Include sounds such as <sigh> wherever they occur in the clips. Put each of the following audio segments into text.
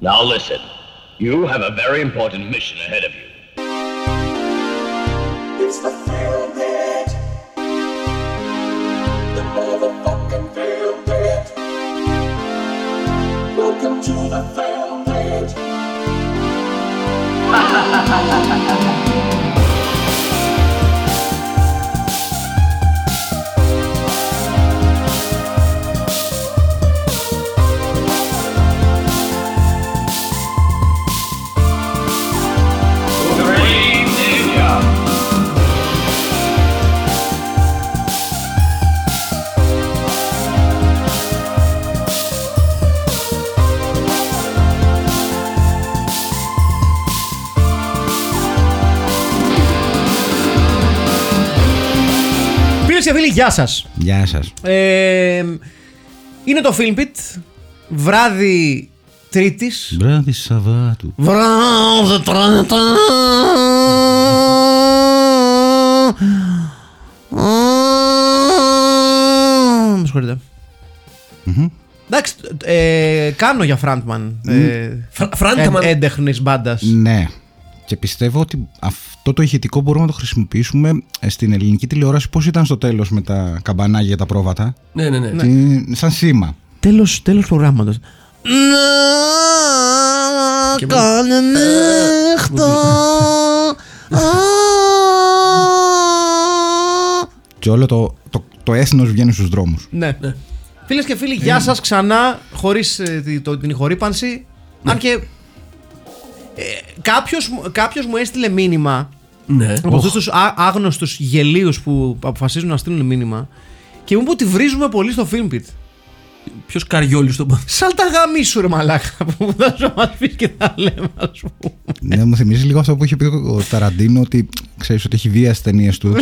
Now listen. You have a very important mission ahead of you. It's the Film Pit. The motherfucking Film Pit. Welcome to the Film Pit. <laughs> φίλοι, γεια σας. Γεια σας. Ε, είναι το Filmpit, βράδυ Τρίτης. Βράδυ Σαββάτου. Βράδυ Τρίτης. Με συγχωρείτε. Εντάξει, ε, κάνω για frontman. Ε, frontman. Έντεχνης μπάντας. Ναι. Και πιστεύω ότι αυτό το ηχητικό μπορούμε να το χρησιμοποιήσουμε ε, στην ελληνική τηλεόραση. Πώς ήταν στο τέλος με τα καμπανάκια για τα πρόβατα; Ναι, ναι, ναι. Τι- σαν σήμα. Τέλος, τέλος προγράμματος. Και Να κάνε νύχτα. Και όλο το, το, το έθνος βγαίνει στους δρόμους. Ναι. Φίλες και φίλοι, γεια σας ξανά, χωρίς την ηχορύπανση. Αν και. Ε, κάποιος, μου- κάποιος μου έστειλε μήνυμα ναι. από αυτούς τους άγνωστους γελίους που αποφασίζουν να στείλουν μήνυμα και μου είπε ότι βρίζουμε πολύ στο Filmpit. Ποιος καριόλι στον πα. Σαν τα γαμίσου ρε μαλάκα <laughs> που θα σου μας πεις και τα λέμε ας πούμε. ναι, μου θυμίζει λίγο αυτό που είχε πει ο Ταραντίνο ότι ξέρεις ότι έχει βία στις ταινίες του.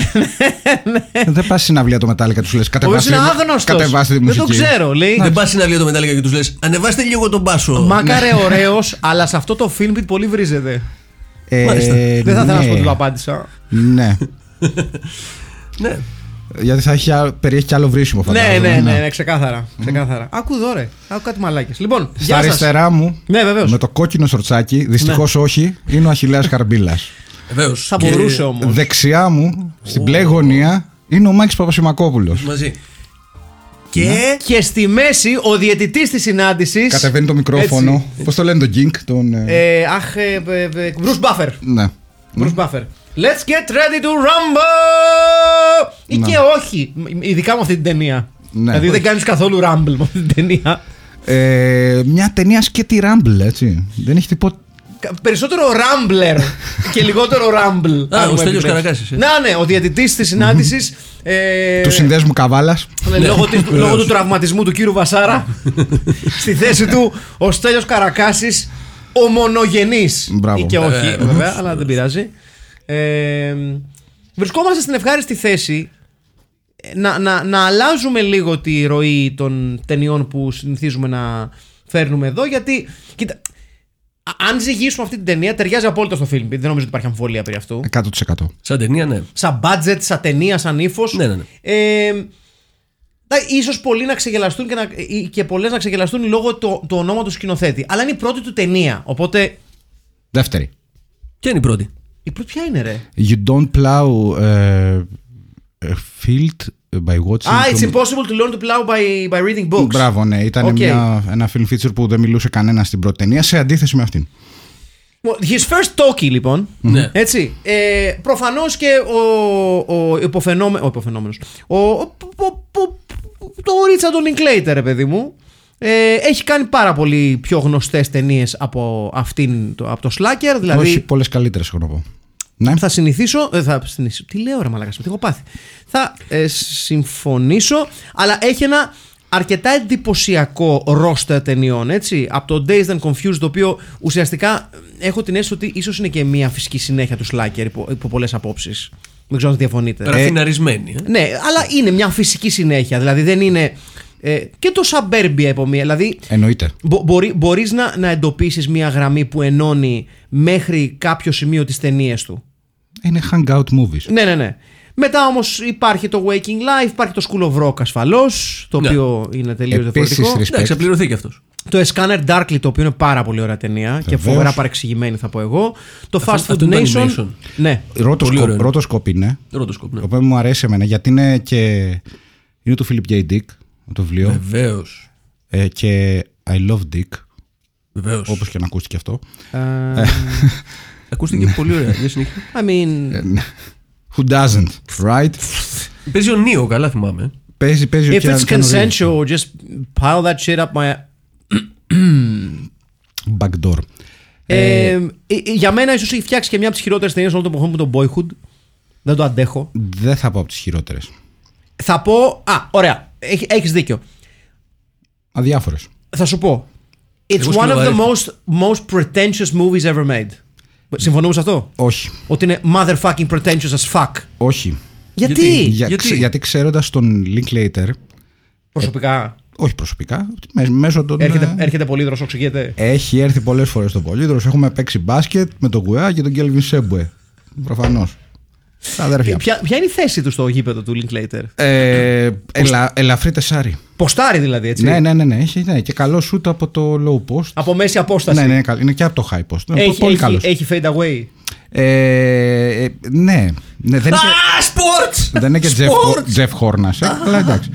Δεν πας στην αυλία το μετάλλικα τους λες. Ο οποίος Κατεβάστε, είναι άγνωστος. κατεβάστε τη Δεν μουσική. το ξέρω, λέει. Δεν πας στην αυλία το μετάλλικα και τους λες: Ανεβάστε λίγο τον μπάσο. Μάκαρε ωραίος, αλλά σε αυτό το Filmpit πολύ βρίζεται. Ε, Μάλιστα. Δεν θα ήθελα να σου πω ναι. ότι το απάντησα. Ναι. <laughs> Ναι. Γιατί θα έχει, άλλο- περιέχει και άλλο βρίσιμο Ναι, φαντάζομαι. ναι, ναι, ναι, ξεκάθαρα. ξεκάθαρα. Άκου εδώ ρε. Άκου κάτι μαλάκες. Λοιπόν, Στα γεια σας. αριστερά μου, Ναι, βεβαίως. με το κόκκινο σορτσάκι, δυστυχώς όχι, είναι ο Αχιλέας Χαρμπίλας. Βεβαίως. Θα μπορούσε όμως. Δεξιά μου, στην μπλε γωνία, είναι ο Μάκης Παπασημακόπουλος. Μαζί. Και. Και στη μέση ο διαιτητής της συνάντησης Κατεβαίνει το μικρόφωνο. Πώς το λένε τον Γκίνκ, τον. ε, Ε, αχ, ε, ε, ε, Bruce Buffer. Ναι. Bruce Buffer. Let's get ready to rumble! Ή Ναι. και όχι, ειδικά με αυτή την ταινία. Ναι. Δηλαδή δεν κάνεις καθόλου rumble με αυτή την ταινία. Ε, μια ταινία σκέτη ράμπλ, έτσι. Δεν έχει τίποτα. Κα- Περισσότερο Rambler <laughs> και λιγότερο Rumble. Α, αν ο μου Στέλιος επιτρέψεις. Καρακάσης, ε. Να, ναι, ο διαιτητής της συνάντησης. ε, Του συνδέσμου καβάλας. ναι, λόγω, της- λόγω του τραυματισμού του κύρου Βασάρα <laughs> στη θέση του ο Στέλιος Καρακάσης ο μονογενής Μπράβο. ή και όχι Ε, βέβαια αλλά δεν πειράζει ε, βρισκόμαστε στην ευχάριστη θέση να, να, να αλλάζουμε λίγο τη ροή των ταινιών που συνηθίζουμε να φέρνουμε εδώ γιατί κοίτα, α- αν ζυγίσουμε αυτή την ταινία ταιριάζει απόλυτα στο φιλμ δεν νομίζω ότι υπάρχει αμφιβολία περί αυτού 100%. Σαν ταινία, ναι. σαν budget, σαν ταινία, σαν ύφος. Ναι, ναι, ναι. Ε, τα- ίσως πολλοί να ξεγελαστούν και, να, ή- και πολλές να ξεγελαστούν λόγω του, του ονόματος σκηνοθέτη. Αλλά είναι η πρώτη του ταινία. Οπότε. Δεύτερη. Ποια είναι η πρώτη; Η πρώτη ποια είναι, ρε; You don't plow uh, a field by watching. Ah, it's from- impossible to learn to plow by, by reading books. Μπράβο, ναι. Ήταν Οκ. μια, ένα film feature που δεν μιλούσε κανένας στην πρώτη ταινία σε αντίθεση με αυτήν. Well, His first talkie, λοιπόν. Ναι. Έτσι. Ε, Προφανώς και ο, ο, υποφαινόμε, ο υποφαινόμενος. Ο, ο, ο, ο- το Ρίτσαρντ Λινκλέιτερ, ρε παιδί μου. Ε, έχει κάνει πάρα πολύ πιο γνωστές ταινίες από αυτήν, το, από το Slacker. Δηλαδή, Όχι πολλές καλύτερες, έχω να πω. Ναι. Θα συνηθίσω. ε, θα συνηθίσω. Τι λέω, ρε Μαλάκα, τι έχω πάθει. Θα ε, συμφωνήσω, αλλά έχει ένα αρκετά εντυπωσιακό ρόστερ ταινιών, έτσι. Από το Dazed and Confused, το οποίο ουσιαστικά ε, έχω την αίσθηση ότι ίσως είναι και μια φυσική συνέχεια του Slacker υπό, υπό πολλές απόψεις. Δεν ξέρω αν διαφωνείτε. Ραφιναρισμένη. Ε. Ναι, αλλά είναι μια φυσική συνέχεια. Δηλαδή δεν είναι. Ε, και το Suburbia υπό μία. Δηλαδή Εννοείται. Μπο- μπορεί, μπορείς να, να εντοπίσεις μια γραμμή που ενώνει μέχρι κάποιο σημείο τις ταινίες του. Είναι hangout movies. Ναι, ναι, ναι. Μετά όμως υπάρχει το Waking Life, υπάρχει το School of Rock ασφαλώς, το Ναι. οποίο είναι τελείως Επίσης, διαφορετικό. respect. Εντάξει, θα πληρωθεί και αυτός. Το A Scanner Darkly, το οποίο είναι πάρα πολύ ωραία ταινία και Βεβαίως. φοβερά παρεξηγημένη θα πω εγώ. Το Fast Αυτό- Food αυτό είναι το Nation. animation. Ναι. Ρότοσκοπ, ωραίο είναι. ρότοσκοπ είναι. Ρότοσκοπ, ναι. Το οποίο μου αρέσει εμένα γιατί είναι και. Είναι του Philip J. Dick το βιβλίο. Βεβαίως. Ε, και I love Dick, Βεβαίως. όπως και να ακούστηκε αυτό. Ε, Ακούστηκε πολύ ωραία. Για συνέχεια. I mean. Ε, ναι. Who doesn't, right? Παίζει ο Νίο, καλά θυμάμαι. Παίζει, παίζει ο If Keanu- it's Keanu Reeves. consensual, just pile that shit up my. Backdoor. Ε, ε, ε, για μένα, ίσως έχει φτιάξει και μια από τις χειρότερες ταινίες όλων των εποχών που το Boyhood. Δεν το αντέχω. Δεν θα πω από τις χειρότερες. Θα πω. Α, ωραία. Έχει έχεις δίκιο. Αδιάφορες. Θα σου πω. It's Εγώ one of the σκυλοβαρέθηκα. most, most pretentious movies ever made. Συμφωνούμε σε αυτό; Όχι. Ότι είναι motherfucking pretentious as fuck. Όχι. Γιατί, Γιατί; Για, Γιατί; ξε- γιατί ξέροντας τον Linklater, προσωπικά όχι προσωπικά, μέ- μέσω των. έρχεται, ε, έρχεται πολύ δροσοξυγεται. Έχει έρθει πολλές φορές στο Πολύδρος. Έχουμε παίξει μπάσκετ με τον Γουέα και τον Κέλβιν Σέμπουε. Προφανώς. Αδέρφια. Ποια, ποια είναι η θέση τους στο γήπεδο του Linklater; Ε, ελα, ελαφρύ τεσάρι. Ποστάρι δηλαδή, έτσι. Ναι, ναι, ναι, ναι, έχει, ναι. Και καλό σούτ από το low post. Από μέση απόσταση. Ναι, ναι, καλ- είναι και από το high post. Είναι Έχει, πολύ έχει, καλός. έχει fade away. Ε, ε, ναι, ναι, δεν είναι, Α, sports! δεν είναι και Jeff, Sports! Jeff Hornacek, αλλά εντάξει.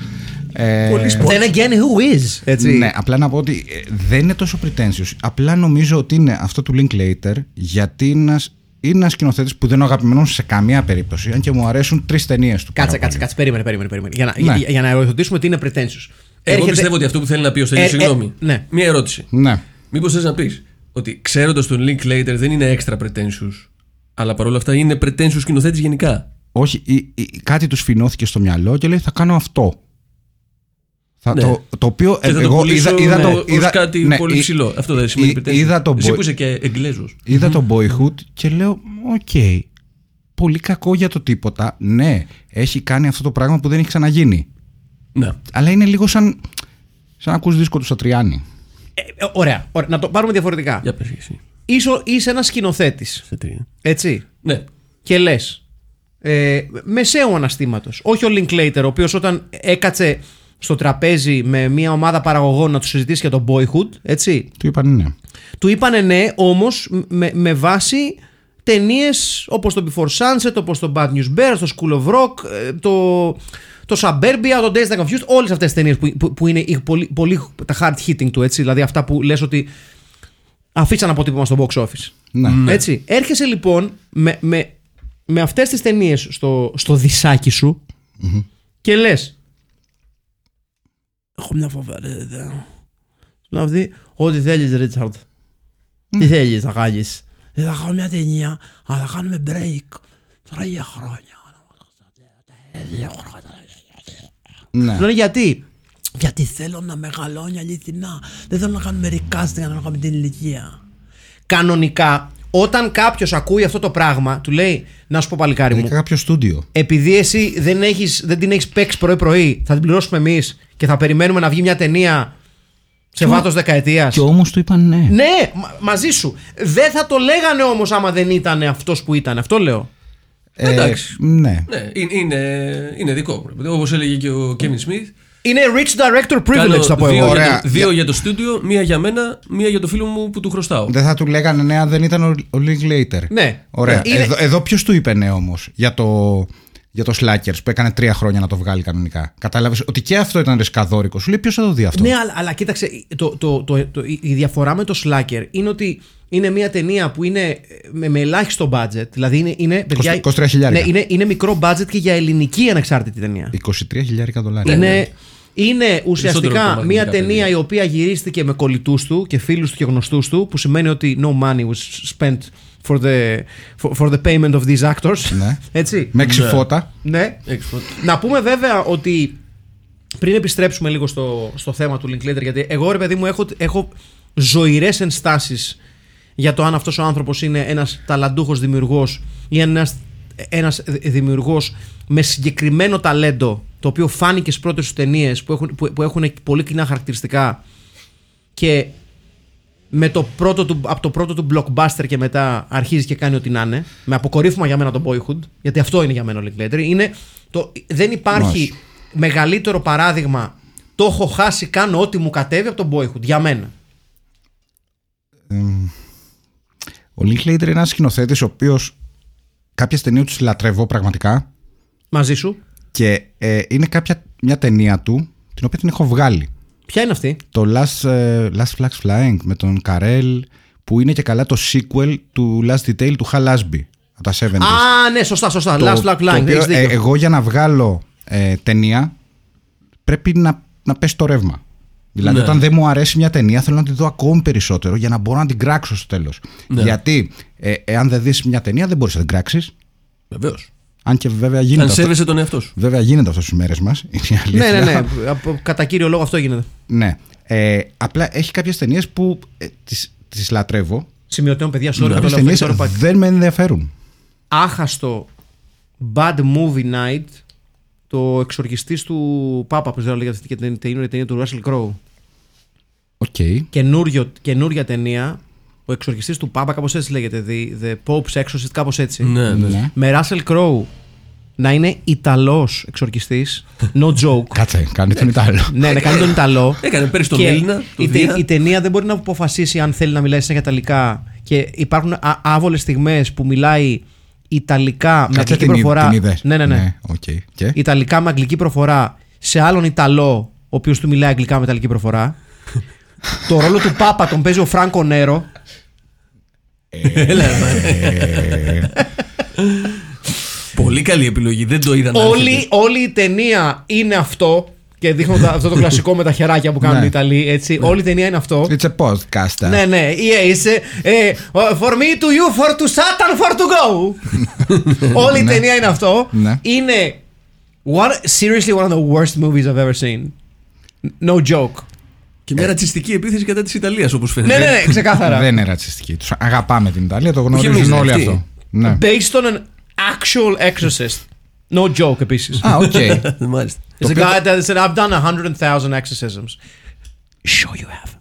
Ε, Πολύ sports. Then again, who is; Έτσι. Ναι, απλά να πω ότι ε, δεν είναι τόσο pretentious. Απλά νομίζω ότι είναι αυτό του Linklater γιατί είναι ένας- είναι ένας σκηνοθέτης που δεν είναι ο αγαπημένος σε καμία περίπτωση. Αν και μου αρέσουν τρεις ταινίες του. πάρα Κάτσε, κάτσε, πολύ. κάτσε. Περίμενε, περίμενε. περίμενε. Για, να, Ναι. για, για να ερωτήσουμε τι είναι pretentious. Εγώ Έρχεται- πιστεύω ότι αυτό που θέλει να πει ο Στέλιος, Ε, ε, συγγνώμη. ναι. Μία ερώτηση. Ναι. Μήπως θες να πεις ότι ξέροντας τον Linklater δεν είναι extra pretentious, αλλά παρόλα αυτά είναι pretentious σκηνοθέτης γενικά; Όχι, ή- ή- κάτι του σφηνώθηκε στο μυαλό και λέει θα κάνω αυτό. Θα, Ναι. το, το οποίο Και θα το εγώ πουλήσω είδα, είδα με- το. ως Είδα, κάτι ναι, πολύ εί- ψηλό. Αυτό δεν σημαίνει εί- pretentious. Είδα το, Εσύ boy- που είσαι και εγγλέζος. είδα το Boyhood και λέω, οκ, πολύ κακό για το τίποτα. Ναι, έχει κάνει αυτό το πράγμα που δεν έχει ξαναγίνει. Ναι. Αλλά είναι λίγο σαν, σαν να ακούς δίσκο του Σατριάνη. Ε, ε, ωραία, ωραία. Να το πάρουμε διαφορετικά. Για πες εσύ. Ίσο, είσαι ένας σκηνοθέτης. Σε τρία. Έτσι. Ναι. Και λες. Ε, μεσαίου αναστήματος. Όχι ο Linklater, ο οποίος όταν έκατσε στο τραπέζι με μια ομάδα παραγωγών να τους συζητήσει για το boyhood, έτσι; Του είπαν ναι. Του είπανε ναι, όμως με, με βάση ταινίες όπως το Before Sunset, όπως το Bad News Bears, το School of Rock, ε, το, το Suburbia, το Days That Confused, όλες αυτές τις ταινίες που, που, που είναι οι πολύ, πολύ τα hard hitting του, έτσι; Δηλαδή αυτά που λες ότι αφήσαν αποτύπωμα στο box office. Ναι. Έτσι. Έρχεσαι λοιπόν με, με, με αυτές τις ταινίες στο, στο δισάκι σου και λες Έχω μια φοβερή ιδέα. Δηλαδή, ό,τι θέλεις Ρίτσαρντ. Τι θέλεις να κάνεις. Δεν θα κάνω μια ταινία, αλλά θα κάνουμε break. Τρία χρόνια. ναι. Λένε γιατί; Γιατί θέλω να μεγαλώνει αληθινά. Δεν θέλω να κάνουμε recasting για να κάνουμε την ηλικία. Κανονικά, όταν κάποιος ακούει αυτό το πράγμα, του λέει Να σου πω παλικάρι Είναι μου, και κάποιο στούντιο. επειδή εσύ δεν, έχεις, δεν την έχεις παίξει πρωί-πρωί, θα την πληρώσουμε εμείς και θα περιμένουμε να βγει μια ταινία σε βάθος δεκαετίας. Και όμως του είπαν ναι. Ναι, μα- μαζί σου. Δεν θα το λέγανε όμως άμα δεν ήταν αυτός που ήταν. Αυτό λέω. Ε, Εντάξει. ναι. Ναι, είναι, είναι, είναι δικό μου. Όπως έλεγε και ο Kevin Smith. Είναι rich director privilege, κάνω θα πω δύο, εγώ. Ωραία. Για το, δύο για το στούντιο, μία για μένα, μία για το φίλο μου που του χρωστάω. Δεν θα του λέγανε ναι αν δεν ήταν ο, ο Linklater. Ναι. Ωραία. Είναι- Εδώ, εδώ ποιος του είπε ναι όμως για το, για το Slackers που έκανε τρία χρόνια να το βγάλει κανονικά. Κατάλαβες ότι και αυτό ήταν ρισκαδόρικο. Σου λέει ποιος θα το δει αυτό; Ναι, αλλά, αλλά κοίταξε, το, το, το, το- η διαφορά με το Slacker είναι ότι είναι μια ταινία που είναι με, με ελάχιστο budget. Δηλαδή είναι. είναι παιδιά, 23 χιλιάρικα. Ναι, είναι, είναι μικρό budget και για ελληνική ανεξάρτητη ταινία. 23 χιλιάρικα δολάρια. είναι, είναι Περισσότερο ουσιαστικά από τα μια μαγνητικά ταινία παιδιά. η οποία γυρίστηκε με κολλητούς του και φίλους του και γνωστούς του, που σημαίνει ότι no money was spent for the, for, for the payment of these actors. Ναι. <laughs> Έτσι. Με έξι φώτα. Ναι. Έχεις πω- Να πούμε βέβαια ότι πριν επιστρέψουμε λίγο στο, στο θέμα του Linklater, γιατί εγώ ρε παιδί μου έχω, έχω ζωηρές ενστάσεις για το αν αυτός ο άνθρωπος είναι ένας ταλαντούχος δημιουργός ή ένας, ένας δημιουργός με συγκεκριμένο ταλέντο το οποίο φάνηκε στις πρώτες τους ταινίες που έχουν, που, που έχουν πολύ κοινά χαρακτηριστικά και με το από το πρώτο του blockbuster και μετά αρχίζει και κάνει ό,τι να είναι. Με αποκορύφωμα για μένα το Boyhood, γιατί αυτό είναι για μένα ο Linklater. Είναι το, δεν υπάρχει μεγαλύτερο παράδειγμα το έχω χάσει, κάνω ό,τι μου κατέβει από τον Boyhood, για μένα. Ο ο Linklater είναι ένας σκηνοθέτης ο οποίος κάποια ταινία τους λατρεύω πραγματικά. Μαζί σου. Και ε, είναι κάποια μια ταινία του την οποία την έχω βγάλει. Ποια είναι αυτή; Το Last, ε, Last Flags Flying με τον Καρέλ που είναι και καλά το sequel του Last Detail του Hal Ashby από τα 70s. Α, ναι, σωστά, σωστά. Το- Last Black το Line. οποίο, έχεις ε, δίκιο. εγώ για να βγάλω ε, ταινία πρέπει να, να πέσει το ρεύμα. Δηλαδή, Ναι. όταν δεν μου αρέσει μια ταινία, θέλω να τη δω ακόμη περισσότερο για να μπορώ να την κράξω στο τέλος. Ναι. Γιατί, ε, εάν δεν δεις μια ταινία, δεν μπορείς να την κράξεις. Βεβαίως. Αν και βέβαια γίνεται Αν αυτό. σέβεσαι τον εαυτό σου. Βέβαια γίνεται αυτό στις μέρες μας. Ναι, ναι, ναι. Από- Κατά κύριο λόγο αυτό γίνεται. ναι. Ε, απλά έχει κάποιες ταινίες που ε, τις, τις λατρεύω. Σημειωτέων, παιδιά, sorry, Ναι. το Κάποιες λέω ταινίες αυτό, τώρα, δεν με ενδιαφέρουν. άχαστο Bad Movie Night το εξορκιστής του Πάπα που δεν λέγεται αυτή και την ταινία, ταινία του Russell Crowe. Ok. Καινούριο, καινούρια ταινία. Ο εξορκιστής του Πάπα, κάπως έτσι λέγεται. The, the Pope's Exorcist, κάπως έτσι. Ναι, ναι. Ναι. Με Russell Crowe να είναι Ιταλός εξορκιστής. No joke. <laughs> Κάτσε, κάνει τον Ιταλό. ναι, να κάνει τον Ιταλό. Έκανε πέρυσι τον Και Έλληνα. τον η, τε- Δία. η ταινία δεν μπορεί να αποφασίσει αν θέλει να μιλάει συνέχεια Ιταλικά. Και υπάρχουν άβολες στιγμές που μιλάει Ιταλικά με Κάτσε αγγλική την, είδ- προφορά. την είδες. ναι, ναι, ναι. οκ. Και; Ιταλικά με αγγλική προφορά σε άλλον Ιταλό, ο οποίος του μιλάει αγγλικά με ιταλική προφορά. <laughs> το ρόλο του Πάπα τον παίζει ο Φράνκο Νέρο. Έλα, ρε. Πολύ καλή επιλογή. Δεν το είδα να όλη, έρχεται. όλη η ταινία είναι αυτό. Και δείχνω τα- αυτό το κλασικό με τα χεράκια που κάνουν Ναι. οι Ιταλοί. Έτσι. Όλη η ταινία είναι αυτό. It's a podcast. Ναι, ναι, yeah, είσαι. ε, for me to you, for to Satan, for to go. <laughs> Όλη η ταινία είναι αυτό. Ναι. Είναι. One, seriously, one of the worst movies I've ever seen. No joke. Και μια ρατσιστική επίθεση κατά της Ιταλίας, όπως φαίνεται. ναι, ναι, ναι, ξεκάθαρα. Δεν είναι ρατσιστική. Τους αγαπάμε την Ιταλία, το εμείς, γνωρίζουν όλοι αυτοί. αυτό. Ναι. Based on an actual exorcist. No joke επίσης. Α, οκ. <laughs> Μάλιστα. It's a guy that said, I've done 100,000 exorcisms. Sure you have.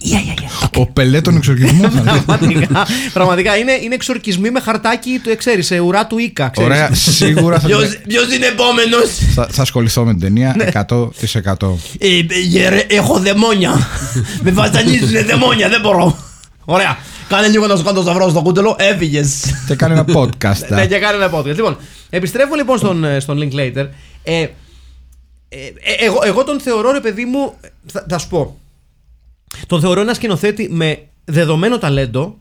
yeah, yeah, yeah. Ο πελέ των εξορκισμών. <laughs> πραγματικά, πραγματικά είναι, είναι εξορκισμοί με χαρτάκι, το ξέρεις, σε ουρά του Ίκα. Ξέρεις. Ωραία, σίγουρα θα, Ποιος είναι επόμενος; Θα, θα ασχοληθώ με την ταινία Ναι. 100%. Ε, ε, ρε, έχω δαιμόνια. Με βασανίζουνε δαιμόνια, δεν μπορώ. Ωραία. Κάνε λίγο να σου κάνω το σταυρός στο κούτελο, έφυγες. Και κάνει ένα podcast. ναι, και κάνε ένα podcast. Λοιπόν, επιστρέφω λοιπόν στον, ε, στον Linklater. Ε, ε, ε, εγώ, εγώ τον θεωρώ, ρε παιδί μου, θα, θα σου πω. Τον θεωρώ ένα σκηνοθέτη με δεδομένο ταλέντο.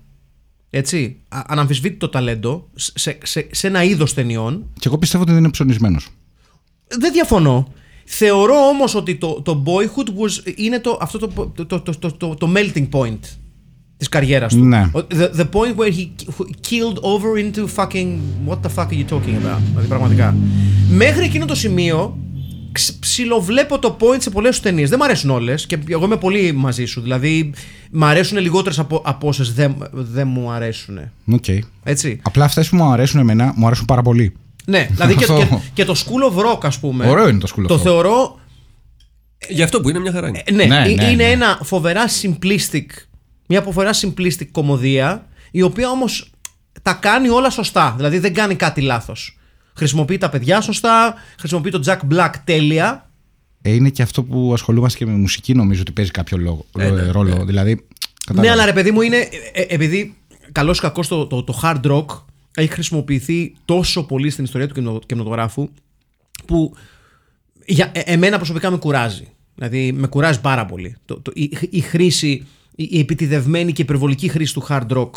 Έτσι, α- αναμφισβήτητο ταλέντο σε, σε, σε ένα είδος ταινιών. Και εγώ πιστεύω ότι δεν είναι ψωνισμένος. Δεν διαφωνώ. Θεωρώ όμως ότι το, το Boyhood was, είναι το, αυτό το, το, το, το, το, το melting point της καριέρας του. Ναι. Ο- The, the point where he killed over into fucking... What the fuck are you talking about? Δηλαδή πραγματικά. Μέχρι εκείνο το σημείο ξ- ψιλοβλέπω το point σε πολλές σου ταινίες. Δεν μου αρέσουν όλες και εγώ είμαι πολύ μαζί σου. Δηλαδή μου αρέσουν λιγότερες από, από όσες δεν, δεν μου αρέσουν. Οκ. Έτσι. Απλά αυτές που μου αρέσουν εμένα μου αρέσουν πάρα πολύ. Ναι, δηλαδή και, <laughs> Αυτό. και, και το School of Rock ας πούμε. Ωραίο είναι το School of Το Rock. θεωρώ Γι' αυτό που είναι μια χαρά. είναι. Ε, ναι, Ναι, ε- ναι, είναι ναι. ένα φοβερά simplistic, μια φοβερά simplistic κωμωδία, η οποία όμως τα κάνει όλα σωστά. Δηλαδή δεν κάνει κάτι λάθος. Χρησιμοποιεί τα παιδιά σωστά, χρησιμοποιεί τον Jack Black τέλεια. Ε, είναι και αυτό που ασχολούμαστε και με μουσική, νομίζω ότι παίζει κάποιο λόγο, Ε, ναι, ρόλο. Δηλαδή. Ναι, κατάλαβα. αλλά ρε παιδί μου είναι, ε, ε, επειδή καλώς ή κακώς το, το, το hard rock έχει χρησιμοποιηθεί τόσο πολύ στην ιστορία του κινημα- κινηματογράφου που για ε- εμένα προσωπικά με κουράζει. Δηλαδή με κουράζει πάρα πολύ. Το, το, η, η χρήση, η, η επιτιδευμένη και υπερβολική χρήση του hard rock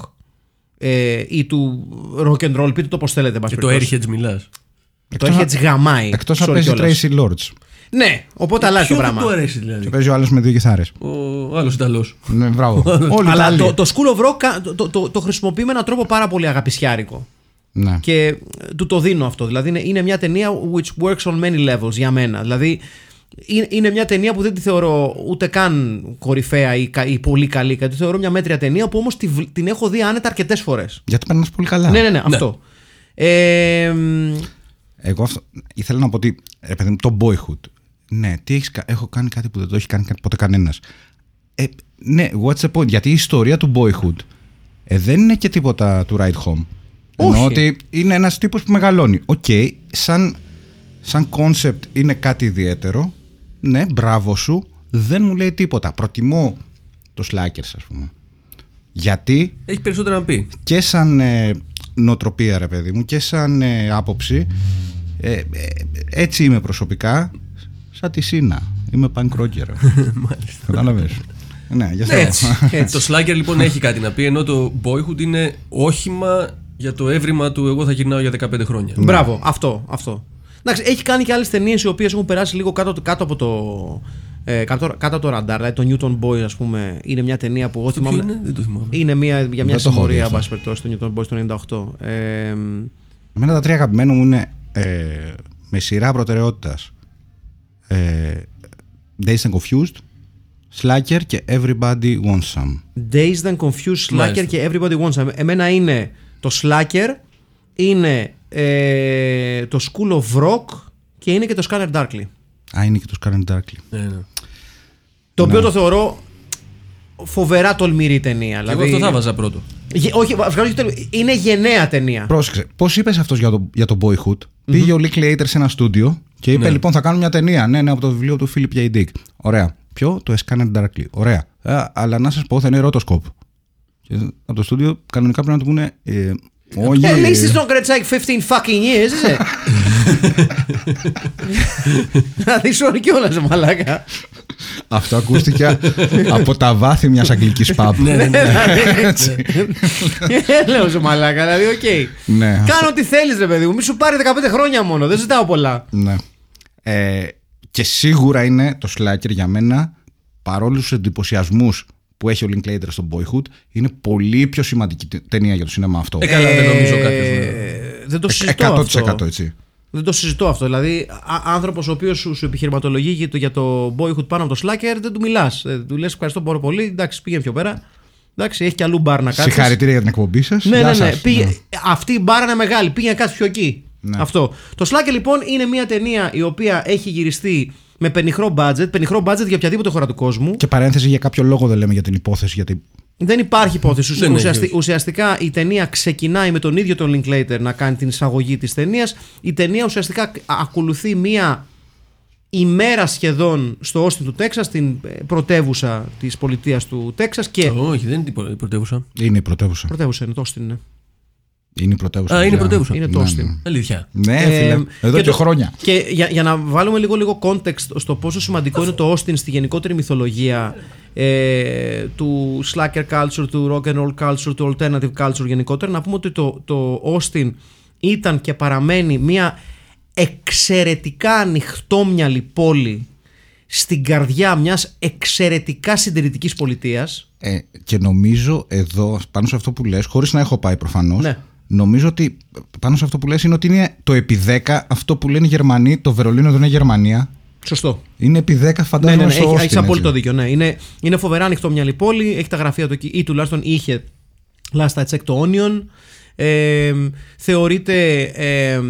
ε, ή του rock and roll, πείτε το πώς θέλετε. εν πάση Και το περιπτώσει. Airheads μιλάς. Το Airheads γαμάει. Εκτός αν sorry παίζει κιόλας. Tracy Lords. Ναι, οπότε αλλάζει το Ποιο δεν πράγμα. του αρέσει δηλαδή; Και παίζει ο άλλος με δύο κιθάρες. Ο άλλος Ιταλός. Ναι, μπράβο. <laughs> Όλοι Αλλά οι το, Ιταλοί. το School of Rock κα- το, το, το, το χρησιμοποιεί με έναν τρόπο πάρα πολύ αγαπησιάρικο. Ναι. Και ε, του το δίνω αυτό. Δηλαδή είναι, είναι μια ταινία which works on many levels για μένα. Δηλαδή είναι, είναι μια ταινία που δεν τη θεωρώ ούτε καν κορυφαία ή, κα- ή πολύ καλή. Τη θεωρώ μια μέτρια ταινία που όμως την έχω δει άνετα αρκετές φορές. Γιατί περνάς πολύ καλά. Ναι, ναι, ναι, αυτό. Ε, μ, Εγώ αυτό, ήθελα να πω ότι. Ρε παιδί μου, το boyhood. Ναι, τι έχεις, κα- έχω κάνει κάτι που δεν το έχει κάνει κα- ποτέ κανένας. Ε, ναι, what's the point; Γιατί η ιστορία του boyhood ε, δεν είναι και τίποτα to write home. Όχι. Εννοώ ότι είναι ένας τύπος που μεγαλώνει. Οκ, σαν, σαν concept είναι κάτι ιδιαίτερο. Ναι, μπράβο σου. Δεν μου λέει τίποτα. Προτιμώ το Slackers, ας πούμε. Γιατί; Έχει περισσότερα να πει. και σαν ε, νοοτροπία, ρε παιδί μου, και σαν ε, άποψη, ε, ε, έτσι είμαι προσωπικά, σαν τη Σίνα. Είμαι punk rocker. <laughs> Μάλιστα. Κατάλαβες. Ναι, γι' αυτό. Έτσι. έτσι. Το Slugger λοιπόν έχει κάτι να πει, ενώ το Boyhood είναι όχημα για το έβριμα του Εγώ θα γυρνάω για 15 χρόνια. Μπράβο, αυτό. αυτό. Εντάξει, έχει κάνει και άλλες ταινίες οι οποίες έχουν περάσει λίγο κάτω, κάτω από το. Ε, κάτω, κάτω από το ραντάρ. Δηλαδή το Newton Boy, ας πούμε, είναι μια ταινία που εγώ Αυτό ποιο θυμάμαι. είναι, δεν το θυμάμαι. Είναι μια, για μια Δεν το έχω δει συμμορία, αυτό. εν πάση περιπτώσει, το Newton Boy στο 98. Ε, Εμένα τα τρία αγαπημένα μου είναι ε, με σειρά προτεραιότητας. Ε, Dazed and Confused, Slacker και Everybody Wants Some. Dazed and Confused, Slacker Μάλιστα. και Everybody Wants Some. Εμένα είναι το Slacker, είναι ε, το School of Rock και είναι και το Scanner Darkly. Α, είναι και το Scarlet Darkly. Ναι, ναι. Το οποίο το θεωρώ φοβερά τολμηρή ταινία. Εγώ αυτό θα βάζα πρώτο. Γε- όχι, ευχαριστώ, τέλος. είναι γενναία ταινία. Πρόσεξε, πώς είπες αυτός για το, για το Boyhood; Πήγε ο Lick Later σε ένα στούντιο και είπε: Ναι. Λοιπόν, θα κάνουμε μια ταινία. Ναι, ναι, από το βιβλίο του Philip J. Dick. Ωραία. Ποιο; Το Scanner Darkly. Ωραία. Ε, αλλά να σας πω, θα είναι rotoscope. Και από το στούντιο κανονικά πρέπει να του πούνε. Ε, όχι. At least it's not gonna take 15 fucking years, is it? Να δεις όλοι κιόλας, ρε μαλάκα. Αυτό ακούστηκε από τα βάθη μιας αγγλικής pub. Ναι, ναι, ναι. Έτσι. Ε, Λέω σε μαλάκα, δηλαδή, οκ. Ναι, αυτό- Κάνω ό,τι θέλεις ρε παιδί μου, μη σου πάρει 15 χρόνια μόνο, δεν ζητάω πολλά. Ναι. Ε, και σίγουρα είναι το Slacker για μένα, παρόλους τους εντυπωσιασμούς που έχει ο Linklater στο Boyhood, είναι πολύ πιο σημαντική τε- ταινία για το σινεμά αυτό. Ε, καλά, δεν νομίζω κάποιος. Ε, Δεν το συζητώ 100% αυτό. έτσι. Δεν το συζητώ αυτό. Δηλαδή, άνθρωπος ο οποίος σου, σου επιχειρηματολογεί για το, για το boyhood πάνω από το slacker, δεν του μιλάς. Του λες ευχαριστώ πάρα πολύ. Εντάξει, πήγαινε πιο πέρα. Εντάξει, έχει και αλλού μπαρ να κάτσεις. Συγχαρητήρια για την εκπομπή σας. Ναι, ναι, ναι. Πήγε, Αυτή η μπάρα είναι μεγάλη. Πήγαινε κάτι πιο εκεί. Ναι. Αυτό. Το Slacker λοιπόν είναι μια ταινία η οποία έχει γυριστεί με πενιχρό budget. Πενιχρό budget για οποιαδήποτε χώρα του κόσμου. Και παρένθεση για κάποιο λόγο δεν λέμε για την υπόθεση. Γιατί... Δεν υπάρχει υπόθεση. Δεν έχει, Ουσιαστι- όχι. ουσιαστικά η ταινία ξεκινάει με τον ίδιο τον Linklater να κάνει την εισαγωγή της ταινίας. Η ταινία ουσιαστικά ακολουθεί μία ημέρα σχεδόν στο Austin του Τέξας, στην ε, πρωτεύουσα της πολιτείας του Τέξας και... Όχι, δεν είναι την προ- η πρωτεύουσα. Είναι η πρωτεύουσα. Πρωτεύουσα είναι το Austin, ναι. Είναι η πρωτεύουσα. Α, είναι παιδιά. πρωτεύουσα. Είναι το Ναι, Austin. ναι. Αλήθεια. Ναι, Ε, φίλε. Εδώ και, το- χρόνια. Και για, για να βάλουμε λίγο, λίγο context στο πόσο σημαντικό είναι το Austin στη γενικότερη μυθολογία ε, του slacker culture, του rock and roll culture, του alternative culture γενικότερα, να πούμε ότι το, το Austin ήταν και παραμένει μια εξαιρετικά ανοιχτόμυαλη πόλη στην καρδιά μιας εξαιρετικά συντηρητικής πολιτείας. Ε, και νομίζω εδώ, πάνω σε αυτό που λες, χωρίς να έχω πάει προφανώς, Ναι. Νομίζω ότι πάνω σε αυτό που λες είναι ότι είναι το επί 10 αυτό που λένε οι Γερμανοί, το Βερολίνο δεν είναι Γερμανία. Σωστό. Είναι επί 10 Ναι, φαντάζομαι ναι, ναι, στο έχει, Austin, έχεις απόλυτο έτσι. δίκιο. Ναι. Είναι, είναι φοβερά ανοιχτό μυαλή πόλη, έχει τα γραφεία του εκεί, ή τουλάχιστον είχε last I checked το Onion. Ε, θεωρείται, ε,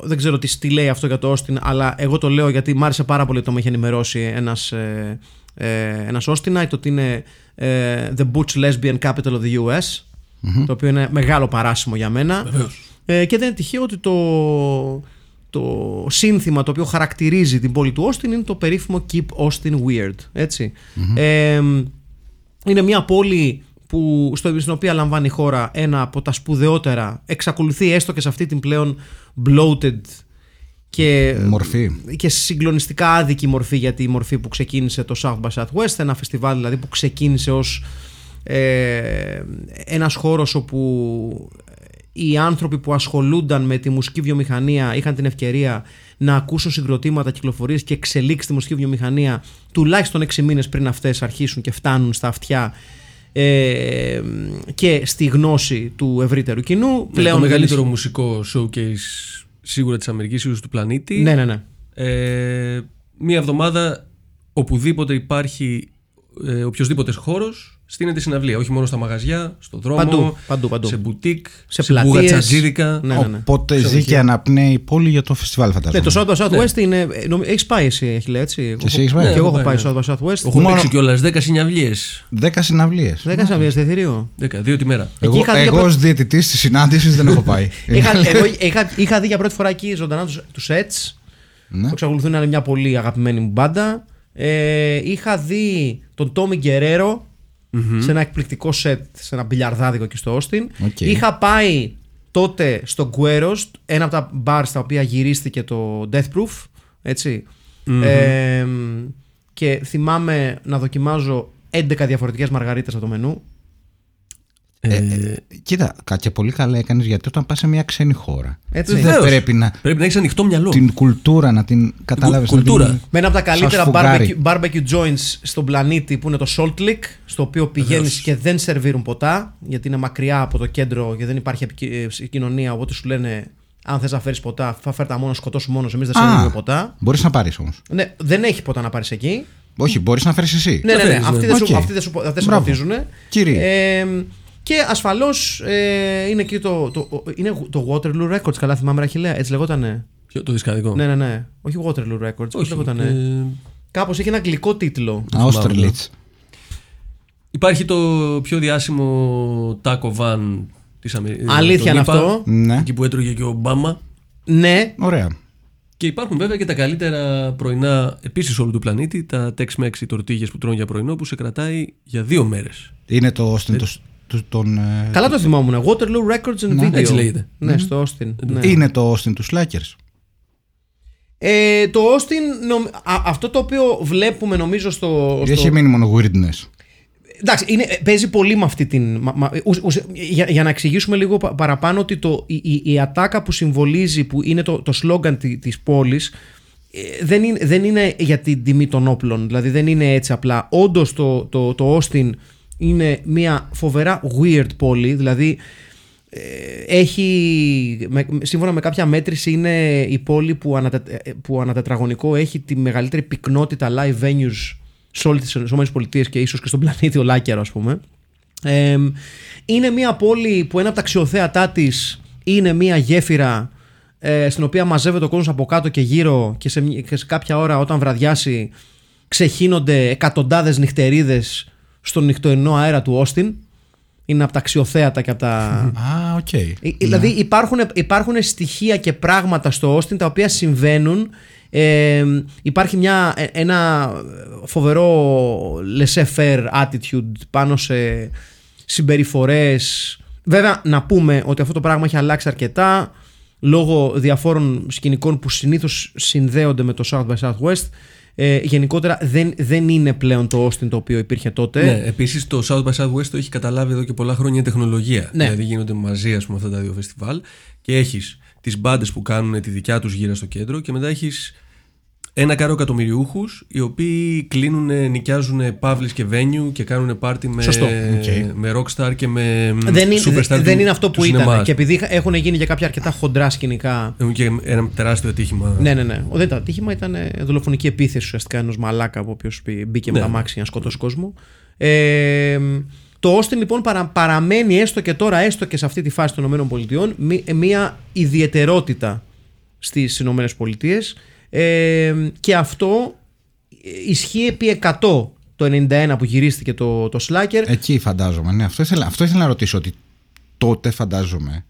δεν ξέρω τι, τι λέει αυτό για το Austin, αλλά εγώ το λέω γιατί μ' άρεσε πάρα πολύ το με έχει ενημερώσει ένας, ε, ε, ένας Austinite, ότι είναι ε, the Butch Lesbian Capital of the US, το οποίο είναι μεγάλο παράσημο για μένα. Βεβαίως. Ε, και δεν είναι τυχαίο ότι το, το σύνθημα το οποίο χαρακτηρίζει την πόλη του Austin είναι το περίφημο Keep Austin Weird. ετσι Ε, είναι μια πόλη που, στο, στην οποία λαμβάνει η χώρα ένα από τα σπουδαιότερα, εξακολουθεί έστω και σε αυτή την πλέον bloated και, Μορφή. και συγκλονιστικά άδικη μορφή γιατί η μορφή που ξεκίνησε το South by Southwest, ένα φεστιβάλ δηλαδή που ξεκίνησε ως ε, ένας χώρος όπου οι άνθρωποι που ασχολούνταν με τη μουσική βιομηχανία είχαν την ευκαιρία να ακούσουν συγκροτήματα, κυκλοφορίες και εξελίξει τη μουσική βιομηχανία τουλάχιστον 6 μήνες πριν αυτές αρχίσουν και φτάνουν στα αυτιά ε, και στη γνώση του ευρύτερου κοινού. Ναι, το δεν μεγαλύτερο ισχύει. μουσικό showcase σίγουρα της Αμερικής, σίγουρα του πλανήτη. Ναι, ναι, ναι. Ε, μία εβδομάδα οπουδήποτε υπάρχει ε, οποιοδήποτε χώρος στείνεται συναυλία. Όχι μόνο στα μαγαζιά, στο δρόμο, Παντού, παντού, παντού. σε μπουτίκ, Σε σε, πλατείες. μπουγατσατζίδικα. Ναι, ναι, ναι. Οπότε ζει Ξενοδοχεία. και αναπνέει η πόλη για το φεστιβάλ, φαντάζομαι. Ναι, το South by Southwest είναι. Έχεις πάει εσύ, έχει λέει έτσι; Και εσύ έχεις πάει; Και εγώ Ναι, έχω πάει ναι. στο South by Southwest. Έχω Μόνο- παίξει κιόλας 10 συναυλίες. 10 συναυλίες. Δεν έκανα μια εισιτήριο. 10, δύο τη μέρα. Εκεί Εγώ, είχα δει εγώ για ως διαιτητής της συνάντησης δεν έχω πάει. <laughs> είχα, εγώ είχα, είχα δει για πρώτη φορά εκεί ζωντανά του τους Sets. Ναι. Που εξακολουθούν να είναι μια πολύ αγαπημένη μου μπάντα. Ε, είχα δει τον Τόμι Γκερέρο σε ένα εκπληκτικό σετ, σε ένα μπιλιαρδάδικο εκεί στο Austin. Οκ. Είχα πάει τότε στο Gueros, ένα από τα μπαρ στα οποία γυρίστηκε το Death Proof, έτσι. Ε, και θυμάμαι να δοκιμάζω 11 διαφορετικές μαργαρίτες από το μενού. Ε, Κοίτα, κα- και πολύ καλά έκανες γιατί όταν πας σε μια ξένη χώρα. Έτσι. δεν βεβαίως. πρέπει να. Πρέπει να έχεις ανοιχτό μυαλό. την κουλτούρα να την καταλάβεις. κουλτούρα. Με ένα από τα καλύτερα φουγγάρι. barbecue, barbecue joints στον πλανήτη που είναι το Salt Lick, στο οποίο πηγαίνεις και δεν σερβίρουν ποτά, γιατί είναι μακριά από το κέντρο και δεν υπάρχει επικοι- ε, συγκοινωνία. Οπότε σου λένε, αν θες να φέρεις ποτά, θα φέρει τα μόνο, σκοτώσου μόνος. Εμείς δεν σερβίρουμε ποτά. Μπορείς να πάρεις όμως. Ναι, δεν έχει ποτά να πάρεις εκεί. Όχι, μπορείς να φέρεις εσύ. Ναι, ναι, ναι. φέρεις, Αυτοί ναι. δεν σου, Οκ. αυτοί δεν σου, δεν σε Μπράβο. ποτίζουν. Κύριε. Ε, και ασφαλώς ε, είναι εκεί το, το, είναι το Waterloo Records, καλά θυμάμαι, ρ' Αχιλλέα. Έτσι λεγότανε. Ποιο- Το δισκαδικό; Ναι, ναι, ναι. Όχι Waterloo Records. Πώς Όχι. λεγότανε. ε, Κάπως έχει ένα αγγλικό τίτλο. Austerlitz. υπάρχει το πιο διάσημο taco van της Αμερικής. Αλήθεια είναι αυτό. Ναι. Εκεί που έτρωγε και ο Ομπάμα. Ναι, Ωραία. Και υπάρχουν βέβαια και τα καλύτερα πρωινά επίσης όλου του πλανήτη, τα Tex-Mex, οι τορτίγες που τρώνε για πρωινό, που σε κρατάει για δύο μέρες. Είναι το Austin το, το- τον, ε, καλά το θυμόμουν. Waterloo Records and Ναι. Video. Έτσι λέγεται. Ναι, στο Austin. Ναι. Είναι το Austin του Slackers. Ε, το Austin, νομ- α- αυτό το οποίο βλέπουμε νομίζω στο. στο... Έχει μείνει μόνο weirdness. Εντάξει, είναι, ε, παίζει πολύ με αυτή την. μα- μα- ουσ- ουσ- για, για να εξηγήσουμε λίγο πα- παραπάνω ότι το, η, η, η ατάκα που συμβολίζει, που είναι το, το σλόγκαν τη, της πόλης, ε, δεν είναι, δεν είναι για την τιμή των όπλων. Δηλαδή δεν είναι έτσι απλά. Όντως το, το, το Austin είναι μια φοβερά weird πόλη. Δηλαδή ε, έχει, με, σύμφωνα με κάποια μέτρηση είναι η πόλη που, ανά τε-, ε, που ανά τετραγωνικό έχει τη μεγαλύτερη πυκνότητα live venues σε όλες τις ΗΠΑ και ίσως και στον πλανήτη ολάκερο ας πούμε. Ε, είναι μια πόλη που ένα από τα αξιοθέατά της είναι μια γέφυρα ε, στην οποία μαζεύεται ο κόσμος από κάτω και γύρω και σε, μια- και σε κάποια ώρα όταν βραδιάσει ξεχύνονται εκατοντάδες νυχτερίδες στον νυχτερινό αέρα του Austin. Είναι από τα αξιοθέατα και από τα... Α, οκ. Ε, Δηλαδή υπάρχουν, υπάρχουν στοιχεία και πράγματα στο Austin τα οποία συμβαίνουν. Ε, υπάρχει μια, ε, ένα φοβερό laissez-faire attitude πάνω σε συμπεριφορές. Βέβαια να πούμε ότι αυτό το πράγμα έχει αλλάξει αρκετά λόγω διαφόρων σκηνικών που συνήθως συνδέονται με το South by Southwest. Ε, γενικότερα δεν, δεν είναι πλέον το Austin το οποίο υπήρχε τότε. Ναι, επίσης το South by Southwest το έχει καταλάβει εδώ και πολλά χρόνια η τεχνολογία. Ναι. Δηλαδή γίνονται μαζί ας πούμε, αυτά τα δύο φεστιβάλ και έχεις τις μπάντες που κάνουν τη δικιά τους γύρα στο κέντρο και μετά έχεις ένα κάρο εκατομμυριούχους οι οποίοι κλείνουν, νοικιάζουν pubs και venue και κάνουν πάρτι με, Σωστό. Οκ. με rockstar και με δεν, είναι, superstar δεν, του- δεν είναι αυτό του που ήταν. σινεμάς. Και επειδή έχουν γίνει και κάποια αρκετά χοντρά σκηνικά. Έχουν και ένα τεράστιο ατύχημα. Ναι, ναι, ναι. Ο, δεν ήταν ατύχημα, ήταν ε, δολοφονική επίθεση ουσιαστικά ενός μαλάκα ο οποίος μπήκε με Ναι. τ' αμάξι για να σκοτώσει κόσμο. Ε, το Austin λοιπόν παρα, παραμένει έστω και τώρα, έστω και σε αυτή τη φάση των ΗΠΑ, μη- μια ιδιαιτερότητα στις ΗΠΑ. Ε, και αυτό ισχύει επί 100 το 91 που γυρίστηκε το, το Slacker. Εκεί φαντάζομαι. Ναι, αυτό ήθελα, αυτό ήθελα να ρωτήσω ότι τότε φαντάζομαι.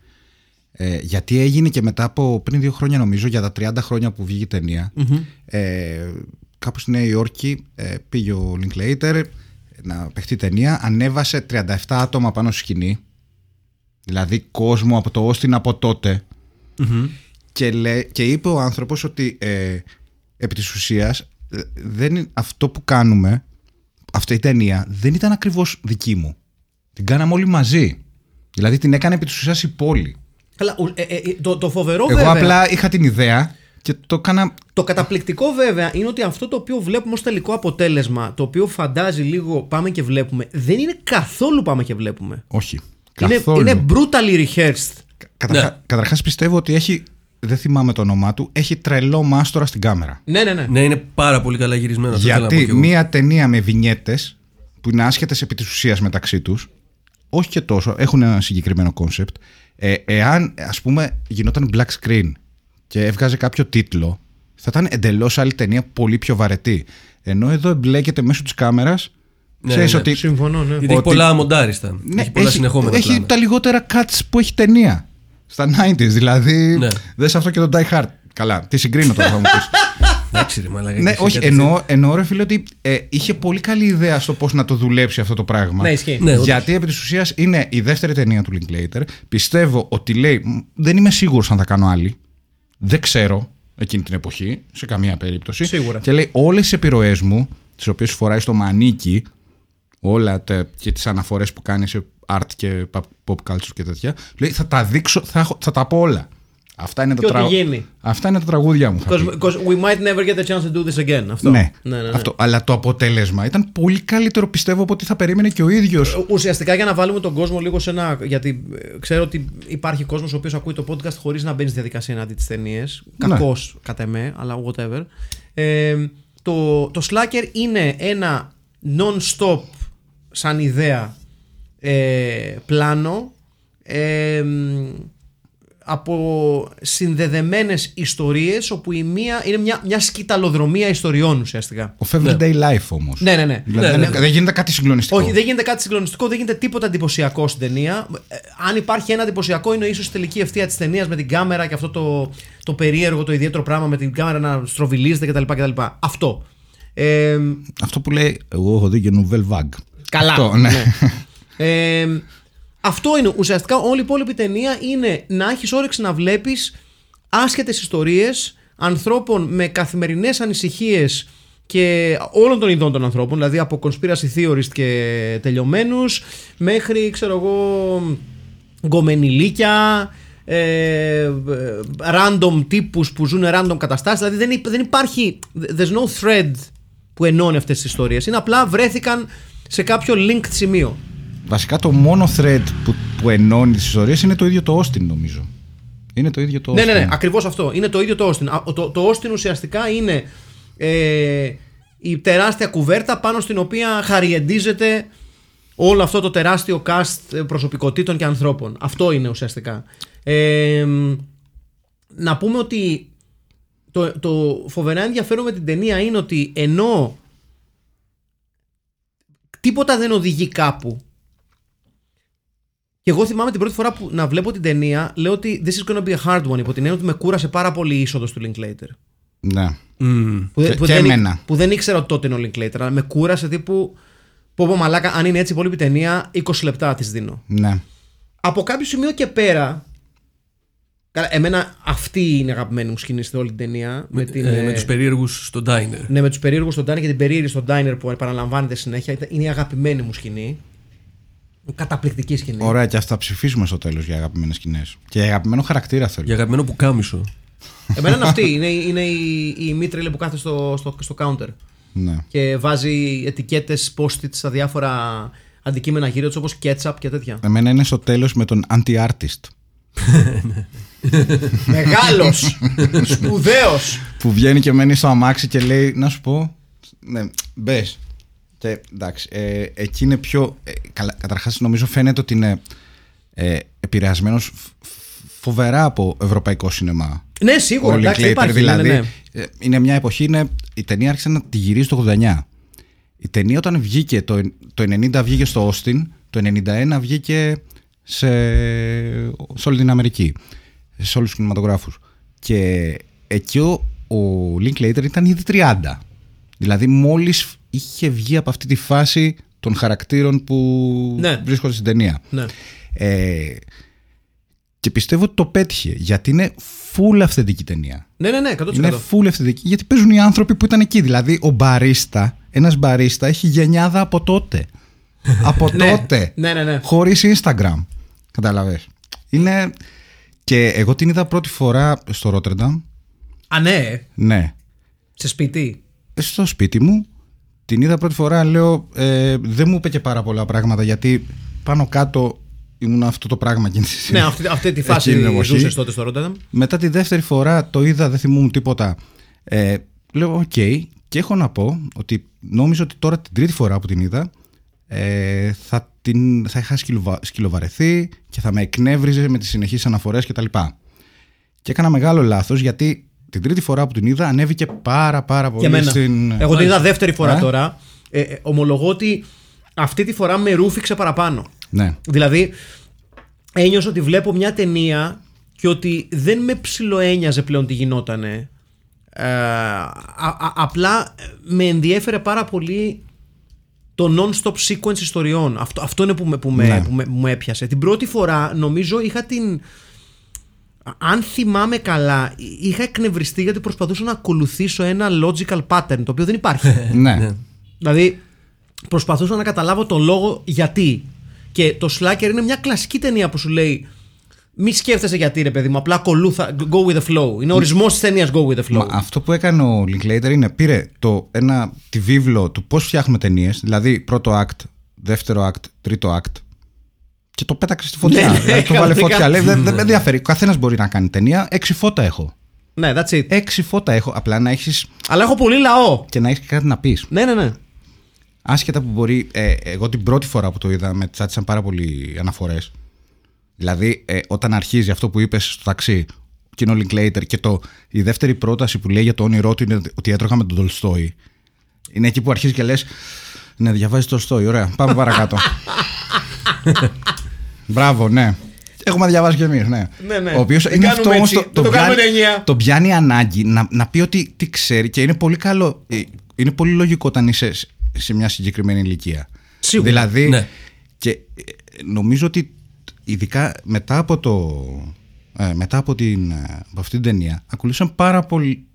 Ε, γιατί έγινε και μετά από πριν δύο χρόνια νομίζω για τα 30 χρόνια που βγήκε η ταινια ε, κάπου στη Νέα Υόρκη ε, πήγε ο Linklater να παιχτεί ταινία ανέβασε 37 άτομα πάνω στη σκηνή δηλαδή κόσμο από το Austin από τότε και, λέ, και είπε ο άνθρωπος ότι ε, επί της ουσίας ε, δεν, είναι- αυτό που κάνουμε αυτή η ταινία δεν ήταν ακριβώς δική μου την κάναμε όλοι μαζί δηλαδή την έκανε επί της ουσίας η πόλη Καλά, ου- ε, ε, το, το φοβερό εγώ βέβαια. απλά είχα την ιδέα και το έκανα Το καταπληκτικό βέβαια είναι ότι αυτό το οποίο βλέπουμε ως τελικό αποτέλεσμα, το οποίο φαντάζει λίγο πάμε και βλέπουμε, δεν είναι καθόλου πάμε και βλέπουμε. όχι Είναι, καθόλου είναι brutally rehearsed. Καταρχά, Ναι. Καταρχάς πιστεύω ότι έχει δεν θυμάμαι το όνομά του έχει τρελό μάστορα στην κάμερα Ναι, ναι, ναι. Ναι, είναι πάρα πολύ καλά γυρισμένο. αυτό ήθελα να πω Γιατί κι εγώ. μία ταινία με βινιέτες που είναι άσχετες επί της ουσίας μεταξύ τους όχι και τόσο, έχουν ένα συγκεκριμένο concept ε, εάν ας πούμε γινόταν black screen και έβγαζε κάποιο τίτλο θα ήταν εντελώς άλλη ταινία πολύ πιο βαρετή ενώ εδώ εμπλέκεται μέσω της κάμερας Ναι, ξέρεις ναι. ότι Συμφωνώ, ναι. Γιατί έχει ότι- πολλά μοντάριστα. ναι, έχει πολλά συνεχόμενα έχει πλάνα. τα λιγότερα cuts που έχει ταινία στα 90s δηλαδή Ναι. δες αυτό και το Die Hard καλά τι συγκρίνω τώρα θα μου πεις Εντάξει, ρε μαλάκα. Ναι, και σε όχι, κάτι εννοώ, εννοώ ρε φίλε ότι ε, είχε πολύ καλή ιδέα στο πώς να το δουλέψει αυτό το πράγμα. Ναι, ισχύει. Ναι, όντως. Γιατί επί της ουσίας είναι η δεύτερη ταινία του Linklater. Πιστεύω ότι λέει. «Μ, Δεν είμαι σίγουρος αν θα κάνω άλλη. Δεν ξέρω εκείνη την εποχή, σε καμία περίπτωση. Σίγουρα. Και λέει όλες τι επιρροές μου, τις οποίες φοράει στο μανίκι, όλα τα, και τις αναφορές που κάνει σε art και pop- pop culture και τέτοια, λέει θα τα δείξω, θα, έχω- θα τα πω όλα. Αυτά είναι, Και τα, ό,τι τραγου- γίνει. Αυτά είναι τα τραγούδια μου. θα πει. Because, because we might never get the chance to do this again. Αυτό. Ναι, ναι, ναι, ναι. Αυτό. Αλλά το αποτέλεσμα ήταν πολύ καλύτερο πιστεύω από ό,τι θα περίμενε και ο ίδιος. Ουσιαστικά για να βάλουμε τον κόσμο λίγο σε ένα. Γιατί ε, ξέρω ότι υπάρχει κόσμος ο οποίος ακούει το podcast χωρίς να μπαίνει στη διαδικασία εναντί τις ταινίες. Ναι. Κακός κατά εμέ, αλλά whatever. Ε, το, το Slacker είναι ένα non-stop σαν ιδέα ε, πλάνο ε, από συνδεδεμένες ιστορίες όπου η μία είναι μια, μια σκηταλοδρομία ιστοριών ουσιαστικά. Ο Everyday Life όμως. Ναι, ναι, ναι. Δηλαδή Ναι, δεν, ναι. δεν γίνεται κάτι συγκλονιστικό. Όχι, δεν γίνεται κάτι συγκλονιστικό, δεν γίνεται τίποτα εντυπωσιακό στην ταινία. Ε, αν υπάρχει ένα εντυπωσιακό, είναι ίσως η τελική ευθεία της ταινίας με την κάμερα και αυτό το, το περίεργο, το ιδιαίτερο πράγμα με την κάμερα να στροβιλίζεται κτλ. κτλ. Αυτό. Ε, Αυτό που λέει, εγώ έχω δει και Nouvelle Vague. καλά. Αυτό, ναι. Ε, αυτό είναι ουσιαστικά όλη η υπόλοιπη ταινία είναι να έχεις όρεξη να βλέπεις άσχετες ιστορίες ανθρώπων με καθημερινές ανησυχίες και όλων των ειδών των ανθρώπων, δηλαδή από conspiracy theorist και τελειωμένους μέχρι ξέρω εγώ γκομενιλίκια ε, ε, random τύπους που ζουν random καταστάσεις δηλαδή δεν, υπ- δεν υπάρχει there's no thread που ενώνει αυτές τις ιστορίες. Είναι απλά βρέθηκαν σε κάποιο linked σημείο Βασικά το μόνο thread που, που ενώνει τις ιστορίες είναι το ίδιο το Austin, νομίζω. Είναι το ίδιο το Austin. Ναι, ναι, ναι, ακριβώς αυτό. Είναι το ίδιο το Austin. Α, Το, το Austin ουσιαστικά είναι ε, η τεράστια κουβέρτα πάνω στην οποία χαριεντίζεται όλο αυτό το τεράστιο cast προσωπικότητων και ανθρώπων. Αυτό είναι ουσιαστικά. Ε, να πούμε ότι το, το φοβερά ενδιαφέρον με την ταινία είναι ότι ενώ τίποτα δεν οδηγεί κάπου και εγώ θυμάμαι την πρώτη φορά που να βλέπω την ταινία, λέω ότι this is gonna be a hard one. Υπό την έννοια ότι με κούρασε πάρα πολύ η είσοδος του Linklater. Ναι. Μμμ. Που, Και- που και δεν, εμένα. που δεν ήξερα ότι τότε είναι ο Linklater, αλλά με κούρασε τύπου. Πω πω μαλάκα, αν είναι έτσι η υπόλοιπη ταινία, 20 λεπτά της δίνω. ναι. Από κάποιο σημείο και πέρα. Καλά, εμένα αυτή είναι η αγαπημένη μου σκηνή σε όλη την ταινία. Με, την, Ε, ε, με τους περίεργους στο diner. ναι, με τους περίεργους στον Diner και την περίεργη στον Diner που επαναλαμβάνεται συνέχεια. Ήταν- Είναι η αγαπημένη μου σκηνή. Καταπληκτική σκηνή. Ωραία, και ας τα ψηφίσουμε στο τέλος για αγαπημένες σκηνές. Και αγαπημένο χαρακτήρα θέλω. Για αγαπημένο που κάμισο. <laughs> Εμένα είναι αυτή. Είναι, είναι η, η μήτρη που κάθεται στο, στο, στο counter Ναι. και βάζει ετικέτες post-it στα διάφορα αντικείμενα γύρω τους όπως ketchup και τέτοια. Εμένα είναι στο τέλος με τον anti-artist. <laughs> Μεγάλος! <laughs> Σπουδαίος! Που βγαίνει και μένει στο αμάξι και λέει, να σου πω. Ναι, μπες. Και εντάξει, ε, εκεί είναι πιο. Ε, καλά, καταρχάς νομίζω φαίνεται ότι είναι ε, επηρεασμένος φοβερά από ευρωπαϊκό σινεμά. Ναι, σίγουρα. Ο εντάξει, Linklater, υπάρχει, δηλαδή. ναι, ναι, ναι. ε, Είναι μια εποχή, είναι, η ταινία άρχισε να τη γυρίζει το 89. Η ταινία όταν βγήκε, το, το 90 βγήκε στο Austin, το 91 βγήκε σε, σε όλη την Αμερική, σε όλους τους κινηματογράφους. Και εκεί ο, ο Linklater ήταν ήδη 30. Δηλαδή μόλις είχε βγει από αυτή τη φάση των χαρακτήρων που Ναι. βρίσκονται στην ταινία. Ναι. Ε, και πιστεύω ότι το πέτυχε γιατί είναι full αυθεντική ταινία. Ναι, ναι, ναι, 100%. Είναι full αυθεντική γιατί παίζουν οι άνθρωποι που ήταν εκεί. Δηλαδή ο μπαρίστα, ένας μπαρίστα έχει γενιάδα από τότε. <laughs> από Ναι. τότε. Ναι, ναι, ναι. Χωρίς Instagram. Κατάλαβες. Είναι... Και εγώ την είδα πρώτη φορά στο Rotterdam. Α, ναι, Ναι. σε σπίτι. Στο σπίτι μου. Την είδα πρώτη φορά, λέω, ε, δεν μου είπε και πάρα πολλά πράγματα γιατί πάνω κάτω ήμουν αυτό το πράγμα εκείνη τη Ναι, αυτή, αυτή τη φάση εκείνη την εποχή. ζούσε τότε στο Rotterdam. Μετά τη δεύτερη φορά το είδα, δεν θυμούμουν τίποτα. Ε, λέω, οκ. Και έχω να πω ότι νόμιζα ότι τώρα την τρίτη φορά που την είδα ε, θα, την, θα είχα σκυλοβα, σκυλοβαρεθεί και θα με εκνεύριζε με τις συνεχείς αναφορές κτλ. Και, και έκανα μεγάλο λάθος γιατί την τρίτη φορά που την είδα ανέβηκε πάρα πάρα πολύ Και εμένα. στην... Εγώ την είδα δεύτερη φορά Ε; τώρα. Ε, ε, ομολογώ ότι αυτή τη φορά με ρούφηξε παραπάνω. Ναι. Δηλαδή, ένιωσα ότι βλέπω μια ταινία και ότι δεν με ψιλοένιαζε πλέον τι γινότανε. Ε, α- α- απλά με ενδιέφερε πάρα πολύ το non-stop sequence ιστοριών. Αυτό, αυτό είναι που με, που, με, Ναι. που, με, που με έπιασε. Την πρώτη φορά νομίζω είχα την... Αν θυμάμαι καλά, είχα εκνευριστεί γιατί προσπαθούσα να ακολουθήσω ένα logical pattern, το οποίο δεν υπάρχει. <laughs> ναι. Δηλαδή, προσπαθούσα να καταλάβω τον λόγο γιατί. Και το Slacker είναι μια κλασική ταινία που σου λέει μη σκέφτεσαι γιατί ρε παιδί μου, απλά ακολούθα, go with the flow. Είναι ορισμός της ταινίας go with the flow. Μα αυτό που έκανε ο Linklater είναι πήρε το, ένα, τη βίβλο του πώς φτιάχνουμε ταινίες, δηλαδή πρώτο act, δεύτερο act, τρίτο act και το πέταξε στη φωτιά. Ναι, ναι, δηλαδή, το βάλε κανονικά. φωτιά. Λέει, δεν, δεν με ενδιαφέρει. Ο καθένας μπορεί να κάνει ταινία. Έξι φώτα έχω. Ναι, that's it. Έξι φώτα έχω. Απλά να έχει Αλλά έχω πολύ λαό. και να έχεις κάτι να πεις. Ναι, ναι, ναι. Άσχετα που μπορεί. Ε, εγώ την πρώτη φορά που το είδα με τσάτισαν πάρα πολλοί αναφορές. Δηλαδή, ε, όταν αρχίζει αυτό που είπες στο ταξί, και είναι ο Linklater, και το, η δεύτερη πρόταση που λέει για το όνειρό του είναι ότι έτρωγα με τον Τολστόη. Είναι εκεί που αρχίζει και λες: Ναι, διαβάζει Τολστόη. Ωραία, πάμε παρακάτω. <laughs> Μπράβο, ναι. Έχουμε διαβάσει κι εμείς, ναι. Ναι, ναι. Ο οποίος Δεν είναι κάνουμε αυτό όμως. έτσι. Το, Δεν το κάνουμε ταινία. το πιάνει ανάγκη να, να πει ότι τι ξέρει και είναι πολύ καλό. ε, Είναι πολύ λογικό όταν είσαι σε- σε μια συγκεκριμένη ηλικία. Σίγουρα. Δηλαδή, Ναι. και ε, νομίζω ότι ειδικά μετά από, το, ε, μετά από, την, ε, από αυτή την ταινία ακολούθησαν πάρα πολύ.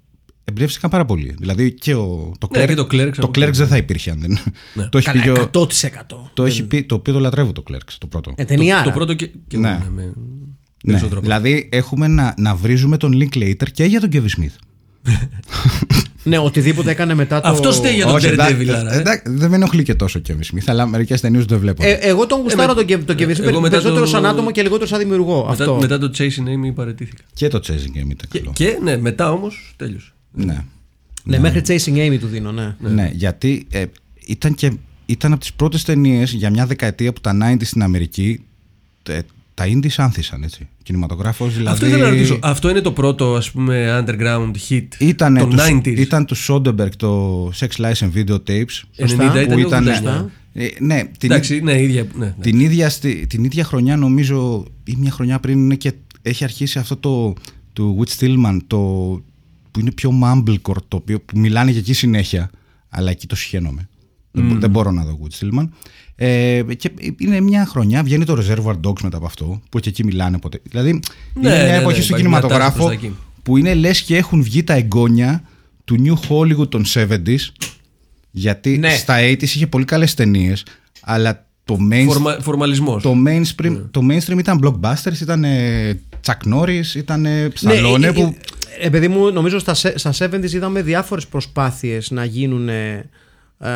Εμπνεύστηκαν πάρα πολύ. Δηλαδή και ο, το Ναι, Clerks, και το Clerks το από Clerks το- δεν θα υπήρχε αν δεν. Ναι. το έχει πει και ο- 100%. το, έχει πει, το οποίο το λατρεύω το Clerks, το πρώτο. Ε, ταινία. Το πρώτο και. και Ναι. ναι. με Ναι, περισσότερο. δηλαδή έχουμε να, να βρίζουμε τον Linklater και για τον Kevin Smith. <laughs> Ναι, οτιδήποτε έκανε μετά το. Αυτό φταίει για τον Όχι, Daredevil, εντά- άρα, ε. εντά- δεν με ενοχλεί και τόσο ο Kevin Smith, αλλά μερικές ταινίες δεν βλέπω. Ε, εγώ τον γουστάρω με- τον Kevin- τον Kevin Smith εγώ μετά περισσότερο το- σαν άτομο και λιγότερο σαν δημιουργό. Μετά, αυτό. μετά το Chasing Amy παρετήθηκα. Και το Chasing Game ήταν Και, καλό. και ναι, μετά όμως τέλειωσε. Ναι. Ναι, μέχρι Chasing Amy του δίνω, ναι. Ναι, γιατί ε, ήταν, και, ήταν από τις πρώτες ταινίες για μια δεκαετία που τα 90 στην Αμερική ε, τα indies άνθησαν, έτσι. Κινηματογράφος, δηλαδή... Αυτό ήθελα να ρωτήσω. Αυτό είναι το πρώτο ας πούμε underground hit Ήτανε των του, 90s. ήταν του Soderbergh το Sex Lies and Video Tapes. 90 ήταν που ή ήταν, 89? ε, ναι, την, Εντάξει, ναι, ίδια. Ναι, ναι. την, ίδια, στη- την ίδια χρονιά νομίζω ή μια χρονιά πριν είναι και έχει αρχίσει αυτό το του Whit Stillman το, που είναι πιο mumblecore το οποίο που μιλάνε για εκεί συνέχεια αλλά εκεί το συχαίνομαι δεν, μπο- δεν μπορώ να δω Whit Stillman ε, και είναι μια χρονιά βγαίνει το Reservoir Dogs μετά από αυτό που και εκεί μιλάνε ποτέ δηλαδή Ναι, είναι μια ναι, εποχή ναι, στο υπάρχει μια τάση κινηματογράφο προς τα εκεί. που είναι λες και έχουν βγει τα εγγόνια του New Hollywood των 70s γιατί Ναι. στα 80s είχε πολύ καλές ταινίες, αλλά το mainstream Φορμα, φορμαλισμός. το mainstream, το mainstream ήταν blockbusters, ήταν ε, Chuck Norris, ήταν ε, Stallone ε, ε, που... ε, παιδί μου, νομίζω στα, σε- στα 70s είδαμε διάφορες προσπάθειες να γίνουν. ε, ε,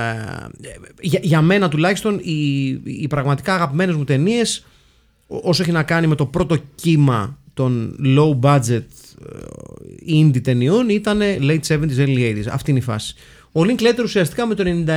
για, για μένα τουλάχιστον οι, οι πραγματικά αγαπημένες μου ταινίες, όσο έχει να κάνει με το πρώτο κύμα των low budget ε, indie ταινιών ήταν late 70s, early 80s. Αυτή είναι η φάση. Ο Linklater ουσιαστικά με το 91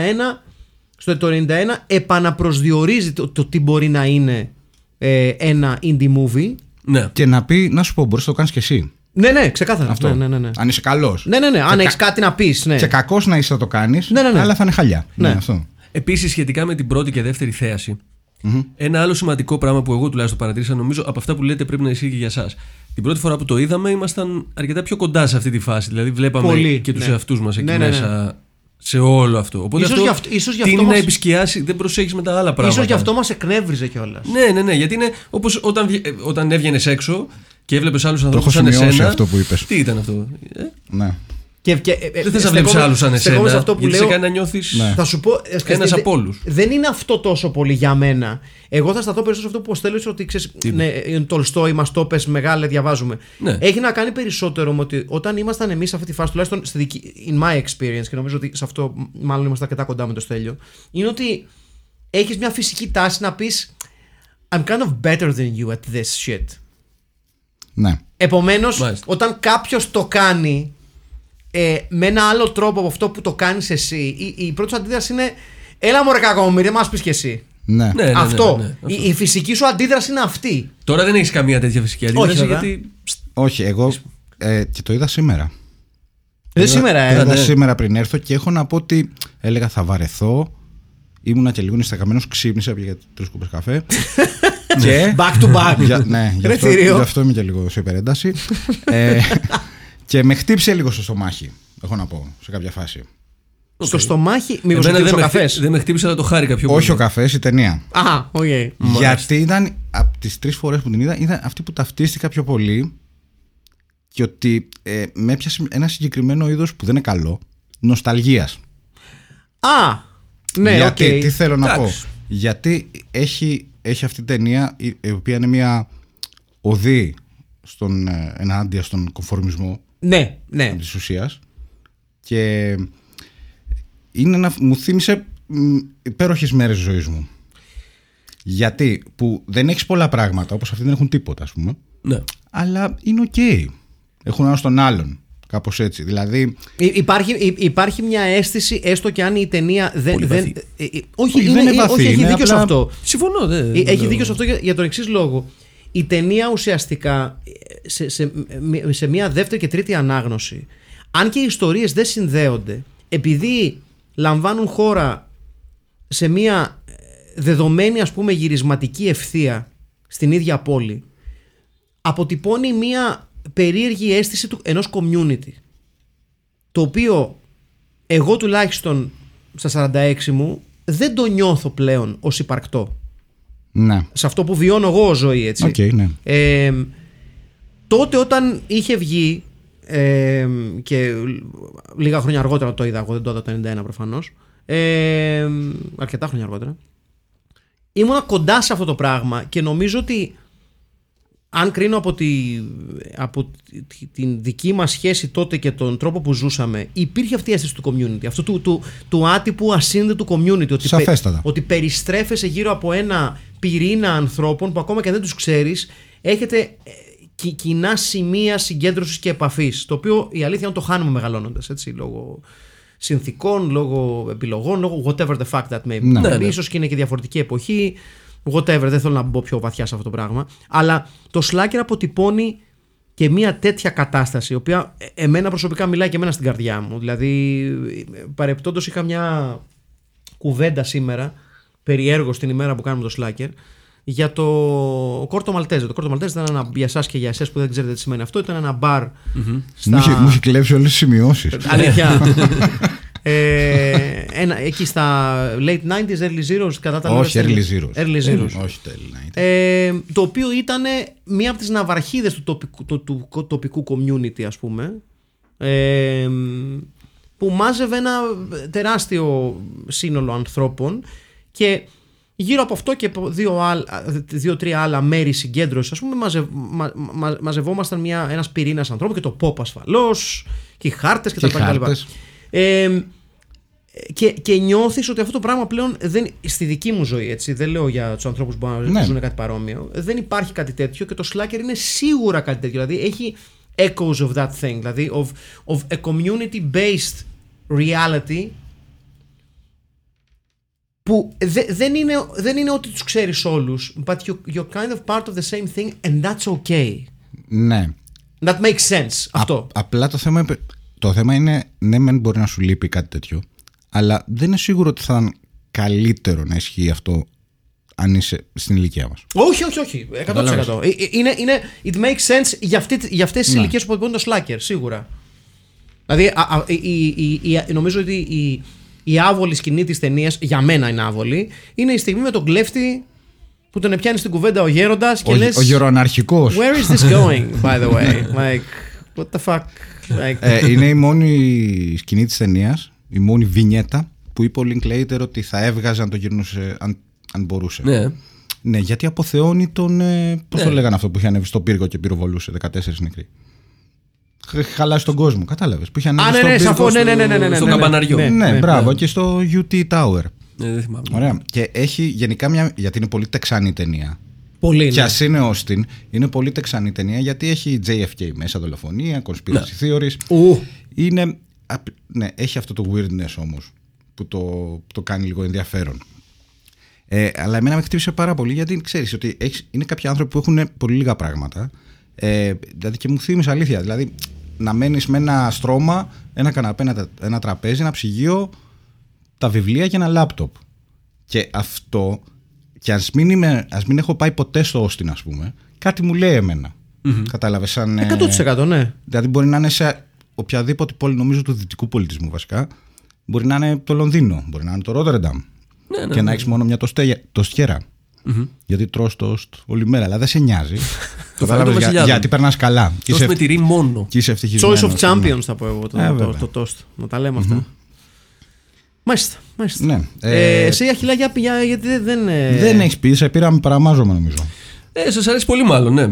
στο το 91 επαναπροσδιορίζει το, το τι μπορεί να είναι ε, ένα indie movie. Ναι. Και να πει, να σου πω, μπορείς να το κάνεις και εσύ. Ναι, ναι, ξεκάθαρα. Αυτό. Ναι, ναι, ναι, ναι. Αν είσαι καλός. Ναι, ναι, ναι. Αν Και έχεις κα- κάτι να πεις. Ναι. Και κακός να είσαι θα το κάνεις, Ναι, ναι, ναι. αλλά θα είναι χαλιά. Ναι. Ναι, αυτό. Επίσης, σχετικά με την πρώτη και δεύτερη θέαση, ένα άλλο σημαντικό πράγμα που εγώ τουλάχιστον παρατήρησα, νομίζω από αυτά που λέτε πρέπει να ισχύει και για εσά. Την πρώτη φορά που το είδαμε, ήμασταν αρκετά πιο κοντά σε αυτή τη φάση. Δηλαδή, βλέπαμε Πολύ, και τους ναι. εαυτούς μας εκεί Ναι, ναι, ναι. μέσα σε όλο αυτό. Οπότε Ίσως αυτό γι' αυτό- ίσως γι' τείνει αυτό να μας- επισκιάσει, δεν προσέχεις με τα άλλα πράγματα. Ίσως γι' αυτό μας εκνεύριζε κιόλας. Ναι, ναι, ναι. Γιατί είναι όπως όταν, βγε- ε, όταν έβγαινες έξω και έβλεπες άλλους ανθρώπου έχω σαν σημειώσει εσένα. αυτό που είπες. Τι ήταν αυτό; Ε; Ναι. Και, και, ε, Δεν θες να βλέπεις άλλους σαν εσένα. σε αυτό που γιατί λέω. σε κάνει να νιώθεις. Ναι. Θα σου πω. ε, ξέρεις Ένας τι, από όλους. Δεν είναι αυτό τόσο πολύ για μένα. Εγώ θα σταθώ περισσότερο σε αυτό που στέλνει ότι ξέρεις. Ναι, είναι Τολστόι, μας το πες, μεγάλε, διαβάζουμε. Ναι. Έχει να κάνει περισσότερο με ότι όταν ήμασταν εμείς σε αυτή τη φάση, τουλάχιστον στη δική, in my experience, και νομίζω ότι σε αυτό μάλλον είμαστε αρκετά κοντά με το στέλιο, είναι ότι έχεις μια φυσική τάση να πεις I'm kind of better than you at this shit. Ναι. Επομένως, Μάλιστα. όταν κάποιος το κάνει ε, με ένα άλλο τρόπο από αυτό που το κάνεις εσύ, η, η πρώτη σου αντίδραση είναι Έλα μου ρε κακόμοιρε, δεν μα πει κι εσύ. Ναι. Ναι, ναι, ναι, αυτό. ναι, ναι, αυτό. Η, η φυσική σου αντίδραση είναι αυτή. Τώρα δεν έχεις καμία τέτοια φυσική αντίδραση βέβαια. γιατί. Όχι, εγώ ε, και το είδα σήμερα. Δεν Είδα- σήμερα, ε. Είδα ναι. σήμερα πριν έρθω και έχω να πω ότι έλεγα θα βαρεθώ. Ήμουνα και λίγο νησταγμένος, ξύπνησα για τρεις κούπες καφέ. <laughs> και. Back to back. Για, ναι, γι' Ρε αυτό, θηρίο. γι' αυτό είμαι και λίγο σε υπερένταση. ε, Και με χτύπησε λίγο στο στομάχι, έχω να πω, σε κάποια φάση. Στο στομάχι, μήπως Εμένα ο δεν, με, καφές; χτύ- δεν με χτύπησε, αλλά το χάρηκα πιο πολύ. Όχι ο καφές, η ταινία. Α, οκ. Γιατί ήταν από τις τρεις φορές που την είδα, ήταν αυτή που ταυτίστηκα πιο πολύ και ότι ε, με έπιασε ένα συγκεκριμένο είδος που δεν είναι καλό, νοσταλγίας. Α, ναι, οκ. Γιατί, τι θέλω να πω; Εντάξει. Γιατί έχει, έχει αυτή η ταινία, η, η οποία είναι μια ωδή στον, ε, ενάντια στον κομφορμισμό Ναι, ναι. της ουσίας. Και είναι ένα, μου θύμισε υπέροχες μέρες της ζωής μου. Γιατί που δεν έχεις πολλά πράγματα, όπως αυτοί δεν έχουν τίποτα, ας πούμε, Ναι. αλλά είναι οκ. Έχουν ένα τον άλλον. Κάπως έτσι. Δηλαδή, Υ- Υπάρχει, υ- υπάρχει μια αίσθηση, έστω και αν η ταινία δεν. Πολύ δεν βαθύ. ε, ε, όχι, Όχι, είναι, δεν είναι ε, βαθύ, όχι, έχει είναι δίκιο σε απλά- αυτό. Συμφωνώ. Δεν, Ε, δεν Έχει το- δίκιο σε αυτό για, για τον εξής λόγο. Η ταινία ουσιαστικά ε, σε, σε, μ- σε μια δεύτερη και τρίτη ανάγνωση, αν και οι ιστορίες δεν συνδέονται, επειδή λαμβάνουν χώρα σε μια ε, δεδομένη ας πούμε γυρισματική ευθεία στην ίδια πόλη, αποτυπώνει μια περίεργη αίσθηση του, ενός community. Το οποίο εγώ τουλάχιστον στα 46 μου δεν το νιώθω πλέον ως υπαρκτό ναι. σε αυτό που βιώνω εγώ ως ζωή, έτσι. Οκ, ναι. Ε, τότε όταν είχε βγει ε, και λίγα χρόνια αργότερα το είδα, εγώ δεν το είδα το 91 προφανώς, ε, αρκετά χρόνια αργότερα, ήμουνα κοντά σε αυτό το πράγμα και νομίζω ότι αν κρίνω από, τη, από τη- την δική μας σχέση τότε και τον τρόπο που ζούσαμε, υπήρχε αυτή η αίσθηση του community, αυτού του, του, του άτυπου ασύνδετου community. Ότι, Σαφέστατα. ότι περιστρέφεσαι γύρω από ένα πυρήνα ανθρώπων που ακόμα και αν δεν τους ξέρεις, έχετε ε, κι- κοινά σημεία συγκέντρωσης και επαφής, το οποίο η αλήθεια είναι ότι το χάνουμε μεγαλώνοντας, έτσι, λόγω συνθήκων, λόγω επιλογών, λόγω whatever the fuck that may be. Ναι. Ναι, ναι. Ίσως και είναι και διαφορετική εποχή, whatever, δεν θέλω να μπω πιο βαθιά σε αυτό το πράγμα. Αλλά το Slacker αποτυπώνει και μια τέτοια κατάσταση, η οποία ε, εμένα προσωπικά μιλάει και εμένα στην καρδιά μου. Δηλαδή, παρεπτόντως είχα μια κουβέντα σήμερα, περιέργως την ημέρα που κάνουμε το Slacker, για το Κόρτο Μαλτέζε. Το Κόρτο Μαλτέζε ήταν ένα, για εσάς και για εσές που δεν ξέρετε τι σημαίνει αυτό, ήταν ένα μπαρ στα... Μου, είχε, μου είχε κλέψει όλες τις σημειώσεις. Αλήθεια. <laughs> ε, ένα, εκεί στα late 90s, early zeros, κατά τα Όχι, μέσα early στην- zeros. Early zeros. Όχι, τέλεια. Ε, το οποίο ήταν μία από τις ναυαρχίδες του τοπικού, του, του τοπικού community ας πούμε ε, που μάζευε ένα τεράστιο σύνολο ανθρώπων και γύρω από αυτό και από δύο άλλα- δύο-τρία άλλα μέρη συγκέντρωσης, ας πούμε, μαζευ, μα, μα- μαζευόμασταν μια, ένας πυρήνας ανθρώπων και το pop ασφαλώς και οι χάρτες και, Και τα οι λοιπά και τα λοιπά. χάρτες. Ε, και, και νιώθεις ότι αυτό το πράγμα πλέον δεν, στη δική μου ζωή, έτσι, δεν λέω για τους ανθρώπους που μπορεί να Ναι. ζουν κάτι παρόμοιο, δεν υπάρχει κάτι τέτοιο και το Slacker είναι σίγουρα κάτι τέτοιο. Δηλαδή έχει echoes of that thing, δηλαδή of, of a community-based reality που δε- δεν, είναι, δεν είναι ότι τους ξέρεις όλους, but you, you're kind of part of the same thing and that's okay. Ναι. That makes sense. Αυτό. Α- απλά το θέμα, είναι- το θέμα είναι, ναι, μεν μπορεί να σου λείπει κάτι τέτοιο, αλλά δεν είναι σίγουρο ότι θα ήταν καλύτερο να ισχύει αυτό αν είσαι στην ηλικία μας. Όχι, όχι, όχι. 100%. Ε, ε, Είναι, είναι, it makes sense για, αυτή, για αυτές τις Ναι. ηλικίες που αποτελούν το Slacker, σίγουρα. Δηλαδή, α, α, η, η, η, η- νομίζω ότι η, η άβολη σκηνή της ταινίας, για μένα είναι άβολη, είναι η στιγμή με τον κλέφτη που τον πιάνει στην κουβέντα ο γέροντας και Ο, λες ο γεροαναρχικός Where is this going, by the way? <laughs> Like, what the fuck? Like, ε, είναι η μόνη σκηνή της ταινίας, η μόνη βινιέτα που είπε ο Linklater ότι θα έβγαζε αν το γυρνούσε, αν, αν μπορούσε. Ναι. Ναι, γιατί αποθεώνει τον. Ε, Πώς Ναι. το λέγανε αυτό που είχε ανέβει στο πύργο και πυροβολούσε 14 νεκροί; Είχε χαλάσει τον κόσμο, κατάλαβες. Που είχε ανέβει Α, ναι, στον ναι, πύργο σαφώς, στο- ναι, ναι, ναι, ναι, ναι, στο ναι, ναι. καμπαναριό. Ναι, Ναι, ναι, μπράβο, ναι. και στο UT Tower. Ναι, δεν θυμάμαι. Ωραία. Και έχει γενικά μια. Γιατί είναι πολύ τεξάνη η ταινία. Πολύ, Και ναι. ας είναι Austin, είναι πολύ τεξάνη η ταινία γιατί έχει JFK μέσα, δολοφονία, conspiracy theories. Ου. Είναι. απ- Ναι, έχει αυτό το weirdness όμως που το, που το κάνει λίγο ενδιαφέρον. Ε, αλλά εμένα με χτύπησε πάρα πολύ γιατί ξέρεις ότι έχεις, είναι κάποιοι άνθρωποι που έχουν πολύ λίγα πράγματα. Ε, δηλαδή και μου θύμισε αλήθεια. Δηλαδή να μένεις με ένα στρώμα, ένα καναπέ, ένα, ένα τραπέζι, ένα ψυγείο, τα βιβλία και ένα λάπτοπ. Και αυτό, και ας μην, είμαι, ας μην έχω πάει ποτέ στο Austin, ας πούμε, κάτι μου λέει εμένα. Κατάλαβες σαν. ε, 100% ναι. Δηλαδή μπορεί να είναι σε οποιαδήποτε πόλη, νομίζω του δυτικού πολιτισμού βασικά. Μπορεί να είναι το Λονδίνο, μπορεί να είναι το Ρότερνταμ. Ναι, ναι, και να έχεις μόνο μια τοστέ, τοστιέρα. Γιατί τρως τοστ όλη μέρα, αλλά δεν σε νοιάζει. <laughs> Κατάλαβες, των για- βασιλιάδων. γιατί περνάς καλά. Και Τόσο είσαι, με τυρί μόνο. και είσαι ευτυχισμένος. Choice of champions θα πω εγώ το, Ε, το, βέβαια. το, toast. Να τα λέμε αυτά. Μάλιστα. μάλιστα. Ναι. Ε, Ε, εσύ Αχιλά, για, για, γιατί δεν. δεν ε, Δεν έχεις πει, σε πήραμε παραμάζωμα νομίζω. Ε, σας αρέσει πολύ μάλλον, ναι.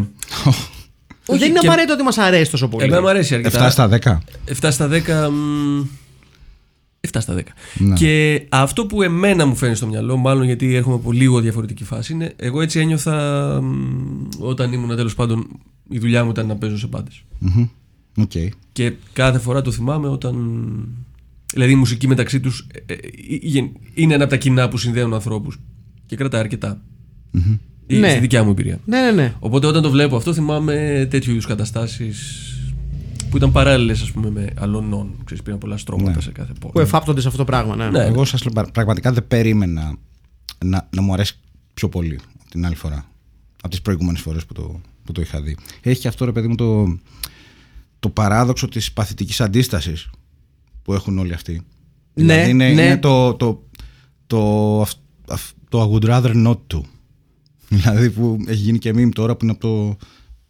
δεν είναι και- απαραίτητο ότι μας αρέσει τόσο πολύ. Εμένα μου αρέσει 7 αρκετά. στα 10. 7 στα 10. μ, 7 στα 10. Ναι. Και αυτό που εμένα μου φέρνει στο μυαλό, μάλλον γιατί έχουμε από λίγο διαφορετική φάση, είναι εγώ έτσι ένιωθα μ, όταν ήμουν τέλος πάντων. Η δουλειά μου ήταν να παίζω σε μπάντες. Μμμ. Οκ. Και κάθε φορά το θυμάμαι όταν. Δηλαδή η μουσική μεταξύ τους είναι ένα από τα κοινά που συνδέουν ανθρώπους και κρατάει αρκετά. Η, Ναι. Στη δικιά μου εμπειρία. Ναι, ναι, ναι. Οπότε όταν το βλέπω αυτό θυμάμαι τέτοιου είδους καταστάσεις που ήταν παράλληλες, ας πούμε, με αλωνών. Ξέρεις, πήραν πολλά στρώματα Ναι. σε κάθε πόλη. Που εφάπτονται σε αυτό το πράγμα. Ναι. Ναι. Εγώ σας λέω, πρα- πραγματικά δεν περίμενα να, να μου αρέσει πιο πολύ από την άλλη φορά. Από τις προηγούμενες φορές που το, που το είχα δει. Έχει και αυτό ρε παιδί μου το, το παράδοξο της παθητικής αντίστασης που έχουν όλοι αυτοί. Ναι, δηλαδή είναι, ναι. είναι το, το, το, αυ- αυ- το I would rather not to. <laughs> Δηλαδή που έχει γίνει και meme τώρα που είναι από το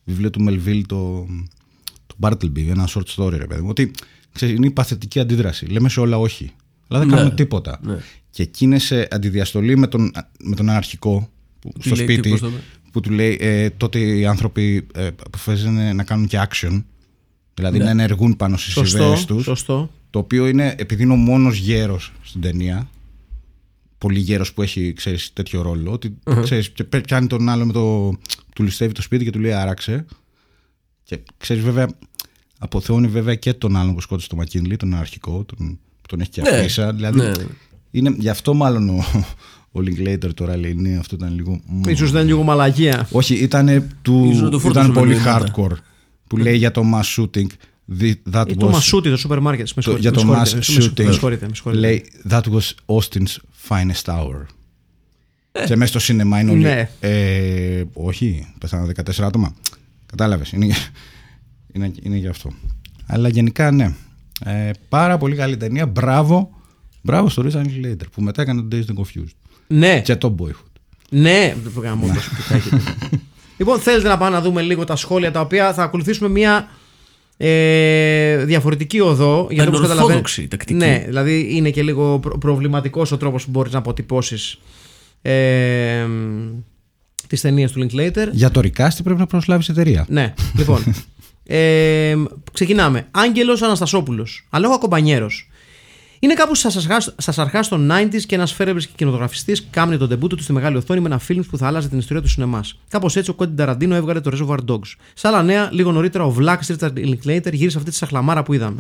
βιβλίο του Melville το, το Bartleby, ένα short story ρε παιδί μου. Ότι ξέρεις, είναι η παθητική αντίδραση. Λέμε σε όλα όχι. Αλλά δεν Ναι, κάνουμε τίποτα. ναι. Και εκεί είναι σε αντιδιαστολή με τον, με τον αναρχικό που, Τι στο λέει, τι, σπίτι πώς το λέει; που του λέει ε, τότε οι άνθρωποι ε, αποφασίζουν να κάνουν και action. Δηλαδή Ναι. να ενεργούν πάνω στις Σωστό. ιδέες τους. σωστό. Το οποίο είναι, επειδή είναι ο μόνος γέρος στην ταινία, πολύ γέρος που έχει ξέρεις, τέτοιο ρόλο, ότι ξέρεις, και πέ- πιάνει τον άλλο με το. του ληστεύει το σπίτι και του λέει άραξε. Και ξέρεις βέβαια, αποθεώνει βέβαια και τον άλλον που σκότωσε τον Μακίνλι, τον αρχικό, τον, που τον έχει και Ναι. αφήσα. Δηλαδή, Ναι, ναι. είναι, γι' αυτό μάλλον ο, ο Linklater τώρα λέει ναι, αυτό ήταν λίγο. μ. Ίσως ήταν λίγο μαλαγία. Όχι, ήταν, του, Ίσως να το ήταν φόρτωσε πολύ με νοήματα. hardcore. Που λέει για το mass shooting. The- that Ή το was- μασούτι, το σούπερ μάρκετ. Με το- συγχωρείτε, για με το συγχωρείτε, mass με συγχωρείτε, shooting. Με συγχωρείτε, με συγχωρείτε. Λέει That was Austin's finest hour. Και μέσα στο σινεμά είναι όλοι. Ναι. Ε, όχι, πέθαναν 14 άτομα. Κατάλαβες. Είναι, είναι, είναι γι' αυτό. Αλλά γενικά ναι. Ε, πάρα πολύ καλή ταινία. Μπράβο. Μπράβο στο Rich Later που μετά έκανε το Days and Confused. Ναι, Και το Boyhood. ναι. Δεν το κάναμε όντως, τι θα έχετε. Λοιπόν, θέλετε να πάμε να δούμε λίγο τα σχόλια τα οποία θα ακολουθήσουμε μια ε, διαφορετική οδό. Γιατί όπως Ανορθόδοξη καταλαβαίνετε- τακτική. Ναι, δηλαδή είναι και λίγο προ- προβληματικός ο τρόπος που μπορείς να αποτυπώσεις ε, τις ταινίες του Linklater. Για το Recast πρέπει να προσλάβεις εταιρεία. Ναι, λοιπόν. <laughs> ε, ξεκινάμε. Άγγελος Αναστασόπουλος. Αλόγα κομπανιέρο. Είναι κάπου στα αρχά των 90s και ένας φέρευρη και κινηματογραφιστής κάμνει τον τεμπούτο του στη μεγάλη οθόνη με ένα φιλμ που θα άλλαζε την ιστορία του σινεμάς. Κάπως έτσι ο Κόντι Ταραντίνο έβγαλε το Reservoir Dogs. Σε άλλα νέα, λίγο νωρίτερα ο Βλάκ Ρίτσαρντ Linklater γύρισε αυτή τη σαχλαμάρα που είδαμε.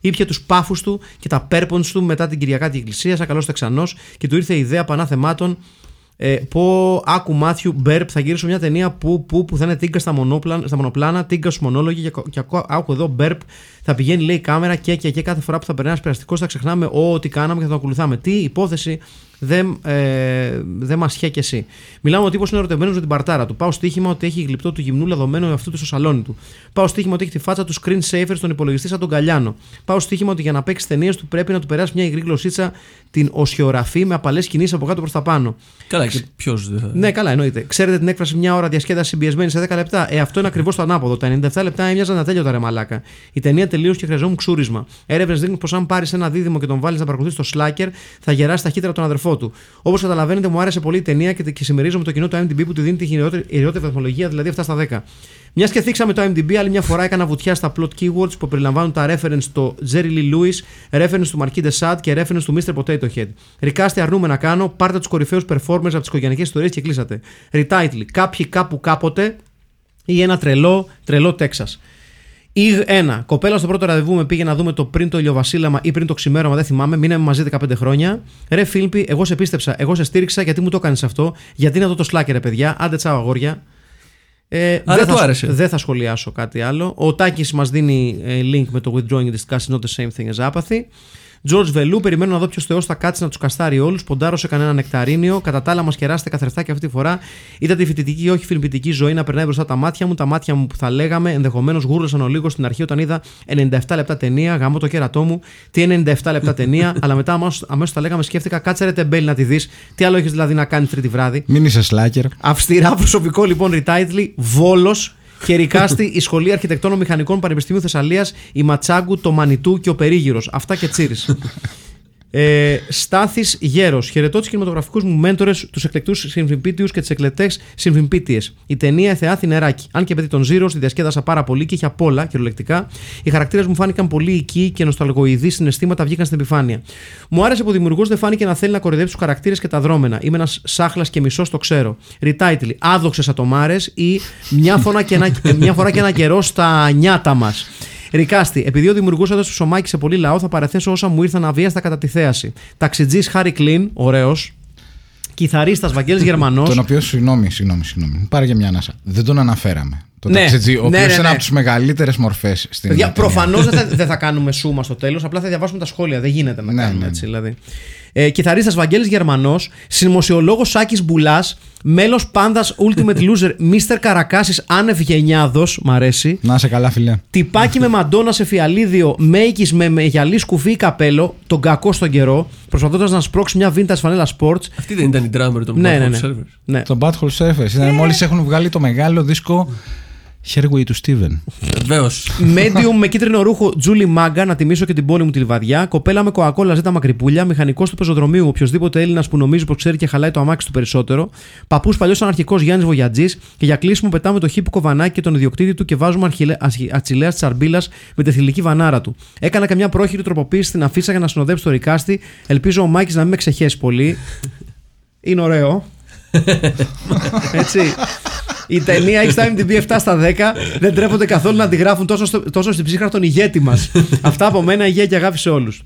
Ήπια τους πάφους του και τα πέρποντ του μετά την Κυριακάτη Εκκλησίας, σαν καλό Τεξανό και του ήρθε η ιδέα πανά θεμάτων ε, πω άκου Μάθιου Μπέρπ θα γυρίσω μια ταινία που, που, που θα είναι τίγκα στα, μονόπλανα, στα μονοπλάνα, τίγκα στους μονόλογοι και, και ακού, άκου εδώ Μπέρπ θα πηγαίνει λέει η κάμερα και, και, και κάθε φορά που θα περνάει ένας περαστικό θα ξεχνάμε ό,τι κάναμε και θα το ακολουθάμε. Τι υπόθεση δεν, ε, δεν μας χέ και εσύ. Μιλάμε ο τύπος είναι ερωτευμένος με την παρτάρα του. Πάω στοίχημα ότι έχει γλυπτό του γυμνού λαδωμένο αυτού του στο σαλόνι του. Πάω στοίχημα ότι έχει τη φάτσα του screen saver στον υπολογιστή σαν τον Καλιάνο. Πάω στοίχημα ότι για να παίξει ταινίες του πρέπει να του περάσει μια υγρή γλωσσίτσα την οσιογραφή με απαλές κινήσεις από κάτω προς τα πάνω. Καλά, και ποιος δεν θα. Ναι, καλά, εννοείται. Ξέρετε την έκφραση μια ώρα διασκέδαση συμπιεσμένη σε 10 λεπτά. Ε, αυτό είναι ακριβώς το ανάποδο. Τα 97 λεπτά έμοιαζαν ατέλειωτα ρε μαλάκα. Η ταινία τελείωσε και χρειαζόμουν ξούρισμα. Έρευνες δείχνουν πως αν πάρεις ένα δίδυμο και τον βάλεις να παρακολουθείς στο Slacker, θα γεράσεις ταχύτερα τον αδερφό του. Όπως καταλαβαίνετε, μου άρεσε πολύ η ταινία και, και συμμερίζομαι το κοινό του IMDb που του δίνει τη χειρότερη χειρότερη βαθμολογία, δηλαδή 7 στα 10. Μιας και θίξαμε το IMDb, άλλη μια φορά έκανα βουτιά στα plot keywords που περιλαμβάνουν τα reference στο Jerry Lee Lewis, reference του Marquis de Sade και reference του Mr. Potato Head. Ρικάστε αρνούμε να κάνω, πάρτε τους κορυφαίους performers από τις οικογενειακές ιστορίες και κλείσατε. Retitle, κάποιοι κάπου κάποτε ή ένα τρελό, τρελό Τέξας. Ιγ 1. Κοπέλα στο πρώτο ραντεβού με πήγε να δούμε το πριν το ηλιοβασίλεμα ή πριν το ξημέρωμα, δεν θυμάμαι. Μείναμε μαζί 15 χρόνια. Ρε Φίλιππι, εγώ σε πίστεψα, εγώ σε στήριξα γιατί μου το έκανε αυτό. Γιατί είναι αυτό το σλάκερ, ρε παιδιά. Άντε τσάω αγόρια. Ε, Άρα δεν του θα, άρεσε. Δεν θα σχολιάσω κάτι άλλο. Ο Τάκης μας δίνει ε, link με το withdrawing discuss not the same thing as apathy. George Βελού, περιμένω να δω ποιος Θεός θα κάτσει να τους καστάρει όλους. Ποντάρω σε κανένα νεκταρίνιο. Κατά τα άλλα, μας κεράσετε καθρεφτά αυτή τη φορά. Είδα τη φοιτητική ή όχι φιλμπιτική ζωή να περνάει μπροστά τα μάτια μου. Τα μάτια μου που θα λέγαμε ενδεχομένως γούρλωσαν ο λίγος στην αρχή όταν είδα 97 λεπτά ταινία. Γάμο το κέρατό μου. Τι 97 λεπτά ταινία. <laughs> αλλά μετά αμέσως τα λέγαμε σκέφτηκα κάτσε ρε τεμπέλη να τη δεις. Τι άλλο έχεις δηλαδή να κάνεις τρίτη βράδυ; Μην είσαι σλάκερ. Αυστηρά προσωπικό λοιπόν retitle, Βόλος και Ρικάστη, η Σχολή Αρχιτεκτόνων Μηχανικών Πανεπιστημίου Θεσσαλίας, η Ματσάγκου, το Μανιτού και ο Περίγυρος. Αυτά και τσίρις. Ε, Στάθης Γέρος. Χαιρετώ τους κινηματογραφικούς μου μέντορες, τους εκλεκτούς συμφιμπίτιους και τις εκλεκτές συμφιμπίτιες. Η ταινία Θεάθη Νεράκι. Αν και παιδί των Ζήρο, τη διασκέδασα πάρα πολύ και είχε απ' όλα κυριολεκτικά. Οι χαρακτήρες μου φάνηκαν πολύ οικοί και νοσταλγοειδεί συναισθήματα βγήκαν στην επιφάνεια. Μου άρεσε που ο δημιουργός δεν φάνηκε να θέλει να κορυδέψει τους χαρακτήρες και τα δρόμενα. Είμαι ένας σάχλας και μισός, το ξέρω. Retitle. Άδοξες ατομάρες ή μια φορά και ένα, μια φορά και ένα καιρό στα νιάτα μας. Ρικάστη, επειδή ο δημιουργός έδωσε ψωμάκι σε πολύ λαό, θα παρεθέσω όσα μου ήρθαν αβίαστα κατά τη θέαση. Ταξιτζής Χάρη Κλίν, ωραίος. Κιθαρίστας Βαγγέλης Γερμανός Τον οποίο, συγγνώμη, συγγνώμη, συγγνώμη. Πάρε και μια ανάσα. Δεν τον αναφέραμε. Το Ναι. ταξιτζή, ο Ναι, οποίος ναι, είναι ναι. από τις μεγαλύτερες μορφές στην Παιδιά, ταινία. προφανώς δεν, θα- <laughs> δεν θα κάνουμε σούμα στο τέλος, απλά θα διαβάσουμε τα σχόλια. Δεν γίνεται να Ναι, κάνουμε ναι, έτσι. Δηλαδή. Ε, Κιθαρίστας Βαγγέλης Γερμανός, συνμοσιολόγος Σάκης Μπουλάς, μέλος πάντας Ultimate Loser, <laughs> Mr. Καρακάσης άνευ γενιάδος, μ' αρέσει. Να είσαι καλά, φιλέ. Τυπάκι με μαντόνα σε φιαλίδιο, μέικης με, με γυαλί σκουφί ή καπέλο, τον κακό στον καιρό, προσπαθώντας να σπρώξει μια vintage φανέλα sports. Αυτή δεν ήταν η drummer των Ναι, Bad ναι, Hole ναι. Servers. ναι. Το Bad Hole Surfers. Ήταν μόλις έχουν βγάλει το μεγάλο δίσκο Hairway του Steven. Βεβαίως. Medium με κίτρινο ρούχο Τζούλι Μάγκα, να τιμήσω και την πόλη μου τη Λιβαδιά. Κοπέλα με κοακόλα ζέτα μακρυπούλια. Μηχανικός του πεζοδρομίου, οποιοδήποτε Έλληνας που νομίζει πως ξέρει και χαλάει το αμάξι του περισσότερο. Παππούς παλιός αναρχικό Γιάννης Βογιατζής. Και για κλείσιμο πετάμε το χίπικο βανάκι και τον ιδιοκτήτη του και βάζουμε αρχιλε- ασχη- ατσιλέας της αρμπίλας με τη θηλυκή βανάρα του. Έκανα καμιά πρόχειρη τροποποίηση στην αφίσα για να συνοδέψει το ρικάστη. Ελπίζω ο Μάκης να μην με ξεχέσει πολύ. Είναι ωραίο. <laughs> Έτσι. Η ταινία έχει στα MDB 7 στα 10. Δεν τρέπονται καθόλου να αντιγράφουν τόσο, στο- τόσο στην ψύχρα τον ηγέτη μας. <laughs> Αυτά από μένα, υγεία και αγάπη σε όλους.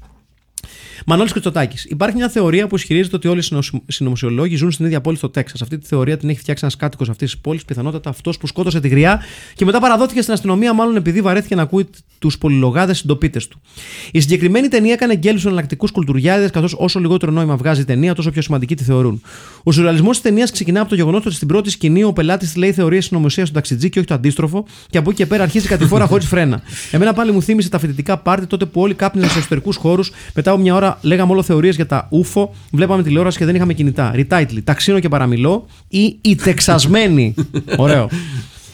Μανώλης Κριτσοτάκη. Υπάρχει μια θεωρία που ισχυρίζεται ότι όλοι οι συνοσ- συνωμοσιολόγοι ζουν στην ίδια πόλη στο Τέξας. Αυτή τη θεωρία την έχει φτιάξει ένας κάτοικος αυτής της πόλης, πιθανότατα αυτός που σκότωσε τη γριά και μετά παραδόθηκε στην αστυνομία, μάλλον επειδή βαρέθηκε να ακούει τους πολυλογάδες συντοπίτες του. Η συγκεκριμένη ταινία έκανε γκέλου στους εναλλακτικούς κουλτουριάδες, καθώς όσο λιγότερο νόημα βγάζει η ταινία, τόσο πιο σημαντική τη θεωρούν. Ο σουρεαλισμός της ταινίας ξεκινά από το γεγονός ότι στην πρώτη σκηνή ο πελάτης λέει θεωρίες συνωμοσίας στον ταξιτζή και όχι το αντίστροφο, και από εκεί και πέρα αρχίζει κατηφόρα χωρίς φρένα. Εμένα πάλι μου θύμισε τα φοιτητικά πάρτι τότε που όλοι κάπνιζαν σε εσωτερικούς χώρους. Μετά από μια ώρα λέγαμε όλο θεωρίες για τα UFO, βλέπαμε τηλεόραση και δεν είχαμε κινητά. Retitle, ταξίνο και παραμιλώ ή η τεξασμένη. <laughs> Ωραίο.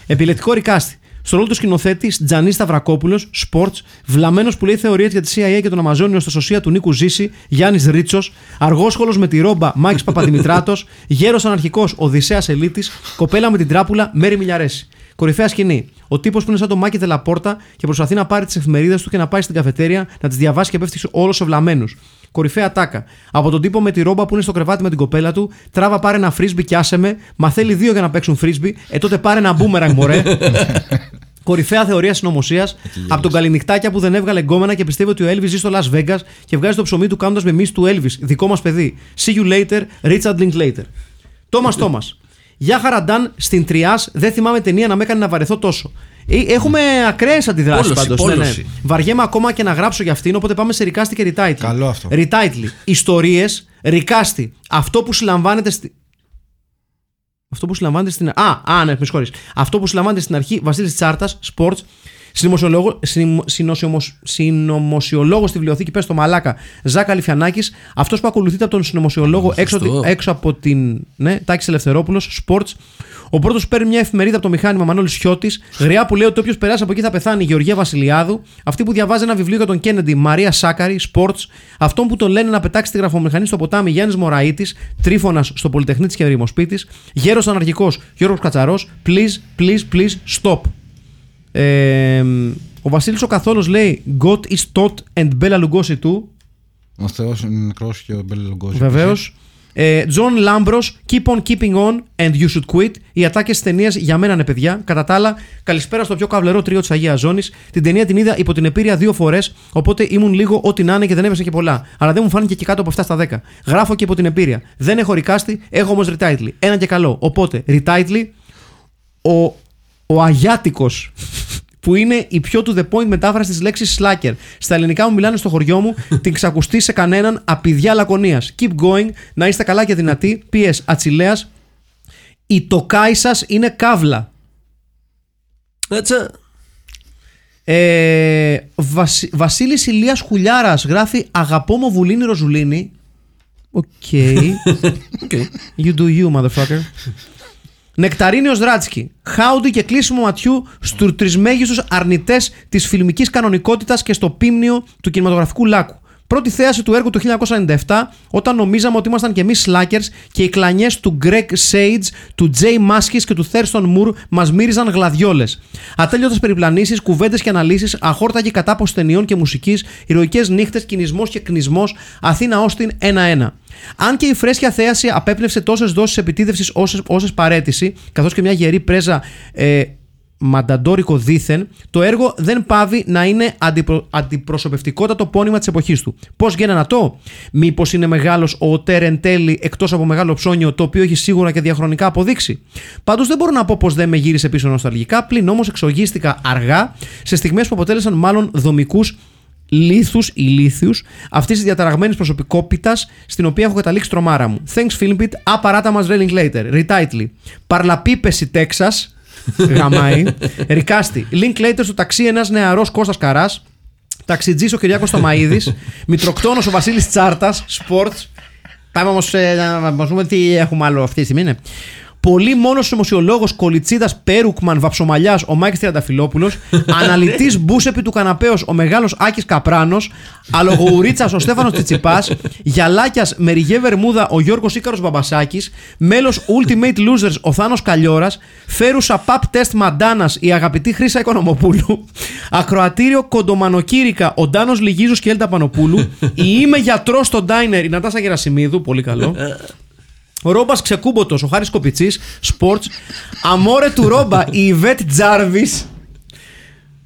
Επιλεκτικό ρικάστη. Στο ρόλο του σκηνοθέτη Τζανί Σταυρακόπουλος, Sports, βλαμμένος που λέει θεωρίες για τη CIA και τον Αμαζόνιο στα σωσία του Νίκου Ζήση, Γιάννης Ρίτσος, αργόσχολος με τη ρόμπα Μάκη Παπαδημητράτος, γέρος αναρχικός Οδυσσέας Ελίτης, κοπέλα με την τράπουλα Μέρι Μιλιαρέση. Κορυφαία σκηνή. Ο τύπος που είναι σαν τον Μάκη Τελαπόρτα και προσπαθεί να πάρει τις εφημερίδες του και να πάει στην καφετέρια να τις διαβάσει και πέφτει όλος σε βλαμμένου. Κορυφαία τάκα. Από τον τύπο με τη ρόμπα που είναι στο κρεβάτι με την κοπέλα του, τράβα πάρε ένα φρίσμπι και άσε με. Μα θέλει δύο για να παίξουν φρίσμπι. Ε τότε πάρε ένα μπούμεραγκ, μωρέ. <laughs> Κορυφαία θεωρία συνωμοσίας από τον Καληνυχτάκια που δεν έβγαλε γκόμενα και πιστεύει ότι ο Έλβη ζει στο Las Vegas και βγάζει το ψωμί του κάνοντας με μίση του Έλβη. Δικό μας παιδί. See you later, Richard Linklater. Τόμα Τόμα. Γεια χαραντάν στην Τριάς, δεν θυμάμαι ταινία να με έκανε να βαρεθώ τόσο. Ε, Έχουμε ακραίες αντιδράσεις Πόλωση, πάντως. Ναι, ναι. πόλωση. Βαριέμαι ακόμα και να γράψω για αυτήν, οπότε πάμε σε ρικάστη και ριτάιτλι. Καλό αυτό. Ριτάιτλι. Ιστορίες, ρικάστη. Αυτό που συλλαμβάνεται στη... Αυτό που συλλαμβάνεται στην. Α, α ναι, με συγχωρείς. Αυτό που συλλαμβάνεται στην αρχή, Βασίλης Τσάρτα, Sports, συνωμοσιολόγο- συνημο- συνοσιομος- συνωμοσιολόγος στη βιβλιοθήκη, πες το μαλάκα, Ζάκα Αλιφιανάκη. Αυτός που ακολουθείται από τον συνωμοσιολόγο έξω, σωστό. έξω από την. Ναι, Τάκης Ελευθερόπουλος, Sports. Ο πρώτος παίρνει μια εφημερίδα από το μηχάνημα Μανώλης Σιώτη. Γριά που λέει ότι όποιος περάσει από εκεί θα πεθάνει. Γεωργία Βασιλιάδου. Αυτή που διαβάζει ένα βιβλίο για τον Κέννεντι. Μαρία Σάκαρη, Sports. Αυτόν που τον λένε να πετάξει τη γραφομηχανή στο ποτάμι Γιάννης Μωραήτης. Τρίφωνας στο Πολυτεχνίτης και Ρημοσπίτη. Γέρος Αναρχικός Γιώργος Κατσαρός. Please, please, please, stop. Ε, ο Βασίλης ο Καθόλος λέει God is dead and Bela Lugosi too. Ο Θεός είναι νεκρός και ο Μπέλα Λουγκόζι. Βεβαίως. Τζον Λάμπρος, Keep on keeping on and you should quit. Οι ατάκες της ταινίας για μένα είναι παιδιά. Κατά τα άλλα, καλησπέρα στο πιο καβλερό τρίο της Αγίας Ζώνης. Την ταινία την είδα υπό την επήρεια δύο φορές, οπότε ήμουν λίγο ό,τι να είναι και δεν έπιασα και πολλά. Αλλά δεν μου φάνηκε και κάτω από 7 στα 10. Γράφω και υπό την επίρρεια. Δεν έχω ρικάστη, έχω όμως retitle. Ένα και καλό. Οπότε, retitle, ο, ο Αγιάτικος. που είναι η πιο to the point μετάφραση της λέξης slacker. Στα ελληνικά μου μιλάνε στο χωριό μου, <laughs> την ξακουστεί σε κανέναν απειδιά λακωνίας. Keep going, να είστε καλά και δυνατοί. PS Ατσιλέας, η τοκάη σα είναι καύλα. Έτσι. Ε, Βασι, Βασίλης Ηλίας Χουλιάρας γράφει «Αγαπώ μου Βουλίνη Ροζουλίνη». Οκ. <laughs> Okay. You do you, motherfucker. Νεκταρίνιος Ράτσκι. Χάουντι και κλείσιμο ματιού στους τρισμέγιστους αρνητές της φιλμικής κανονικότητας και στο ποίμνιο του κινηματογραφικού λάκκου. Πρώτη θέαση του έργου του 1997, όταν νομίζαμε ότι ήμασταν και εμείς slackers και οι κλανιές του Greg Sage, του J Mascis και του Thurston Moore μας μύριζαν γλαδιόλες. Ατέλειωτες περιπλανήσεις, κουβέντες και αναλύσεις, αχόρταγη κατάποση ταινιών και μουσικής, ηρωικές νύχτες, κυνισμός και κνησμός, Αθήνα Όστιν 1-1. Αν και η φρέσκια θέαση απέπνευσε τόσες δόσεις επιτίδευσης όσες παρέτηση, καθώς και μια γερή πρέζα ε, μανταντόρικο δήθεν, το έργο δεν πάβει να είναι αντιπρο... αντιπροσωπευτικότατο πόνημα της εποχής του. Πώς να το, Μήπως είναι μεγάλος ο Οτέρ εν τέλει εκτός από μεγάλο ψώνιο, το οποίο έχει σίγουρα και διαχρονικά αποδείξει; Πάντως δεν μπορώ να πω πως δεν με γύρισε πίσω νοσταλγικά, πλην όμως εξογίστηκα αργά σε στιγμές που αποτέλεσαν μάλλον δομικούς λίθους ή λίθιου αυτής της διαταραγμένης προσωπικότητας στην οποία έχω καταλήξει τρομάρα μου. Thanks, Filmpit. Απαράτα μας railing later. Retitle. Παρλαπίπεση Texas. Γαμάει. Ρικάστη. Link later στο ταξί ένας νεαρός Κώστας Καράς. Ταξιτζής ο Κυριάκος Τομαίδη. <laughs> Μητροκτόνος ο Βασίλης Τσάρτας. Sports. Πάμε όμως να μας δούμε τι έχουμε άλλο αυτή τη στιγμή. Ναι. Πολύ μόνος δημοσιολόγος Κολιτσίδας Πέρουκμαν Βαψομαλιάς ο Μάκης Τριανταφυλόπουλος. <laughs> Αναλυτής μπούσεπι του καναπέο ο μεγάλος Άκης Καπράνος. Αλογοουρίτσας ο Στέφανος Τσιτσιπάς. Γιαλάκια Μεριγέ Βερμούδα ο Γιώργος Ήκαρο Μπαμπασάκης. Μέλος Ultimate Losers ο Θάνος Καλιόρα. Φέρουσα Pap Test Μαντάνας η αγαπητή Χρήσα Οικονομοπούλου. Ακροατήριο Κοντομανοκύρικα ο Ντάνος Λιγίζο και Έλτα Πανοπούλου. Η Είμαι γιατρός στο Ντάινερ η Νατάσα Γερασιμίδου. Πολύ καλό. Ο Ρόμπας Ξεκούμποτος, ο Χάρης Κοπιτσής, Sports. Αμόρε του Ρόμπα, η Ιβέτ Τζάρβις.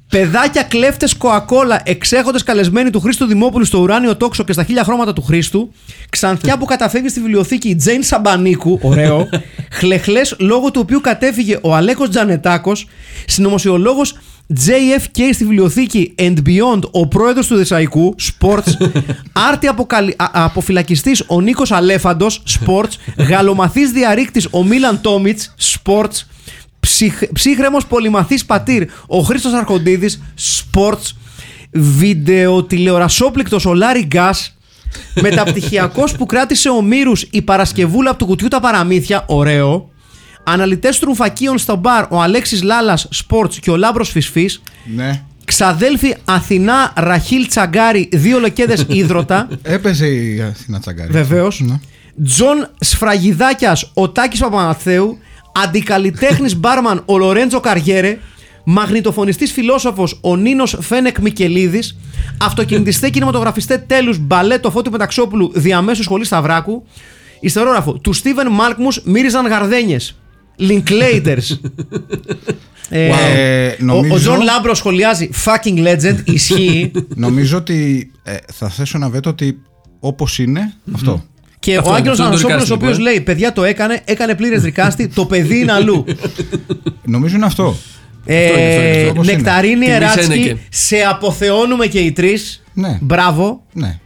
Παιδάκια κλέφτες Κοακόλα, εξέχοντες καλεσμένοι του Χρήστο Δημόπουλου στο ουράνιο τόξο και στα χίλια χρώματα του Χρήστου. Ξανθιά που καταφεύγει στη βιβλιοθήκη η Τζέιν Σαμπανίκου, ωραίο. <laughs> Χλεχλές λόγω του οποίου κατέφυγε ο Αλέκος Τζανετάκος. Συνωμοσιολόγος JFK στη βιβλιοθήκη and beyond ο πρόεδρος του Δεσαϊκού Sports. <laughs> Άρτη αποκαλυ... α- αποφυλακιστής ο Νίκος Αλέφαντος Sports. Γαλομαθής διαρρήκτης ο Μίλαν Τόμιτς Sports. Ψυχ... ψύχρεμος πολυμαθής πατήρ ο Χρήστος Αρχοντίδης Sports. Βιντεοτηλεορασόπληκτος ο Λάρι Γκάς. Μεταπτυχιακός που κράτησε ο Μύρους η Παρασκευούλα από του κουτιού τα παραμύθια ωραίο Αναλυτές τρουφακίων στο μπαρ ο Αλέξης Λάλας Sports και ο Λάμπρος Φυσφή. Ναι. Ξαδέλφη Αθηνά Ραχίλ Τσαγκάρη, δύο λεκέδες <laughs> ίδρωτα. Έπαιζε η Αθήνα Τσαγκάρη. Βεβαίως. Ναι. Τζον Σφραγιδάκιας, ο Τάκης Παπαναθέου. Αντικαλλιτέχνης μπάρμαν ο Λορέντζο Καριέρε. Μαγνητοφωνιστής φιλόσοφος ο Νίνος Φένεκ Μικελίδης Αυτοκινητιστές κινηματογραφιστές τέλους Μπαλέτο Φώτη Μεταξόπουλου Διαμέσου Σχολής Σταυράκου Υστερόγραφο Του Στίβεν Μάλκμους μύριζαν γαρδένιες Linklaters <laughs> ε, Ε, ο- Ο νομίζω- Τζον Λάμπρο σχολιάζει Fucking legend Ισχύει <laughs> Νομίζω ότι ε, θα θέσω ένα βέτο ότι όπως είναι, αυτό. Και Αυτό ο είναι, Άγγελος αυτό είναι το Ανασόπουλος, ο recasting, οποίος ε. λέει: Παιδιά το έκανε, έκανε πλήρες ρικάστη, το παιδί είναι αλλού. <laughs> Νομίζω είναι αυτό. Ε, Αυτό είναι, αυτό είναι, αυτό είναι. Νεκταρίνη Τιμή Εράτσκι, Σένεκεν. σε αποθεώνουμε και οι τρεις. Ναι. Μπράβο. Ναι.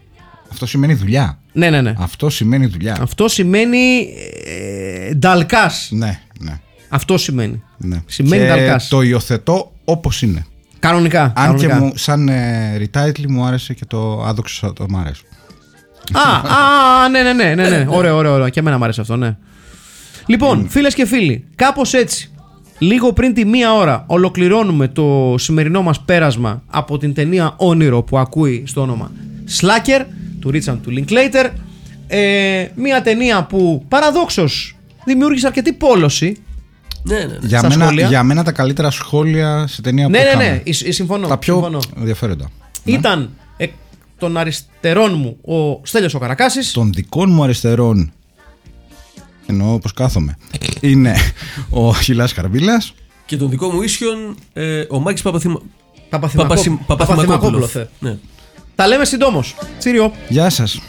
Αυτό σημαίνει δουλειά. Ναι, ναι, ναι. Αυτό σημαίνει δουλειά. Αυτό σημαίνει ε, νταλκάς. Ναι, ναι. Αυτό σημαίνει. ναι. Σημαίνει και νταλκάς. το υιοθετώ όπως είναι. Κανονικά. Αν κανονικά. και μου, σαν ε, retitle μου άρεσε και το άδοξο το μ' αρέσει. Α, α, ναι, ναι, ναι, ναι, ναι. Ωραίο, ωραίο, ωραίο. Και εμένα μου άρεσε αυτό, ναι. Λοιπόν, φίλες και φίλοι, κάπως έτσι, λίγο πριν τη μία ώρα, ολοκληρώνουμε το σημερινό μας πέρασμα από την ταινία Όνειρο που ακούει στο όνομα Slacker του Ρίτσαν του Linklater. Ε, μία ταινία που παραδόξως δημιούργησε αρκετή πόλωση. Ναι, ναι. ναι. Για Στα μένα, σχόλια. για μένα τα καλύτερα σχόλια σε ταινία Ναι, που ναι, είχαμε. ναι, ε, ε, συμφωνώ. Τα πιο συμφωνώ. ενδιαφέροντα. Ήταν εκ των αριστερών μου ο Στέλιος ο Καρακάσης. Των δικών μου αριστερών, εννοώ πως κάθομαι, είναι ο Χιλάς Καρβίλας. Και τον δικό μου ίσιον ε, ο Μάκης Παπαθημα... Παπαθημακόπουλο. Παπασι- Παπαθημακόπουλος. Παπαθημακόπουλο, Ναι. Τα λέμε συντόμως. Τσίριο. Γεια σας.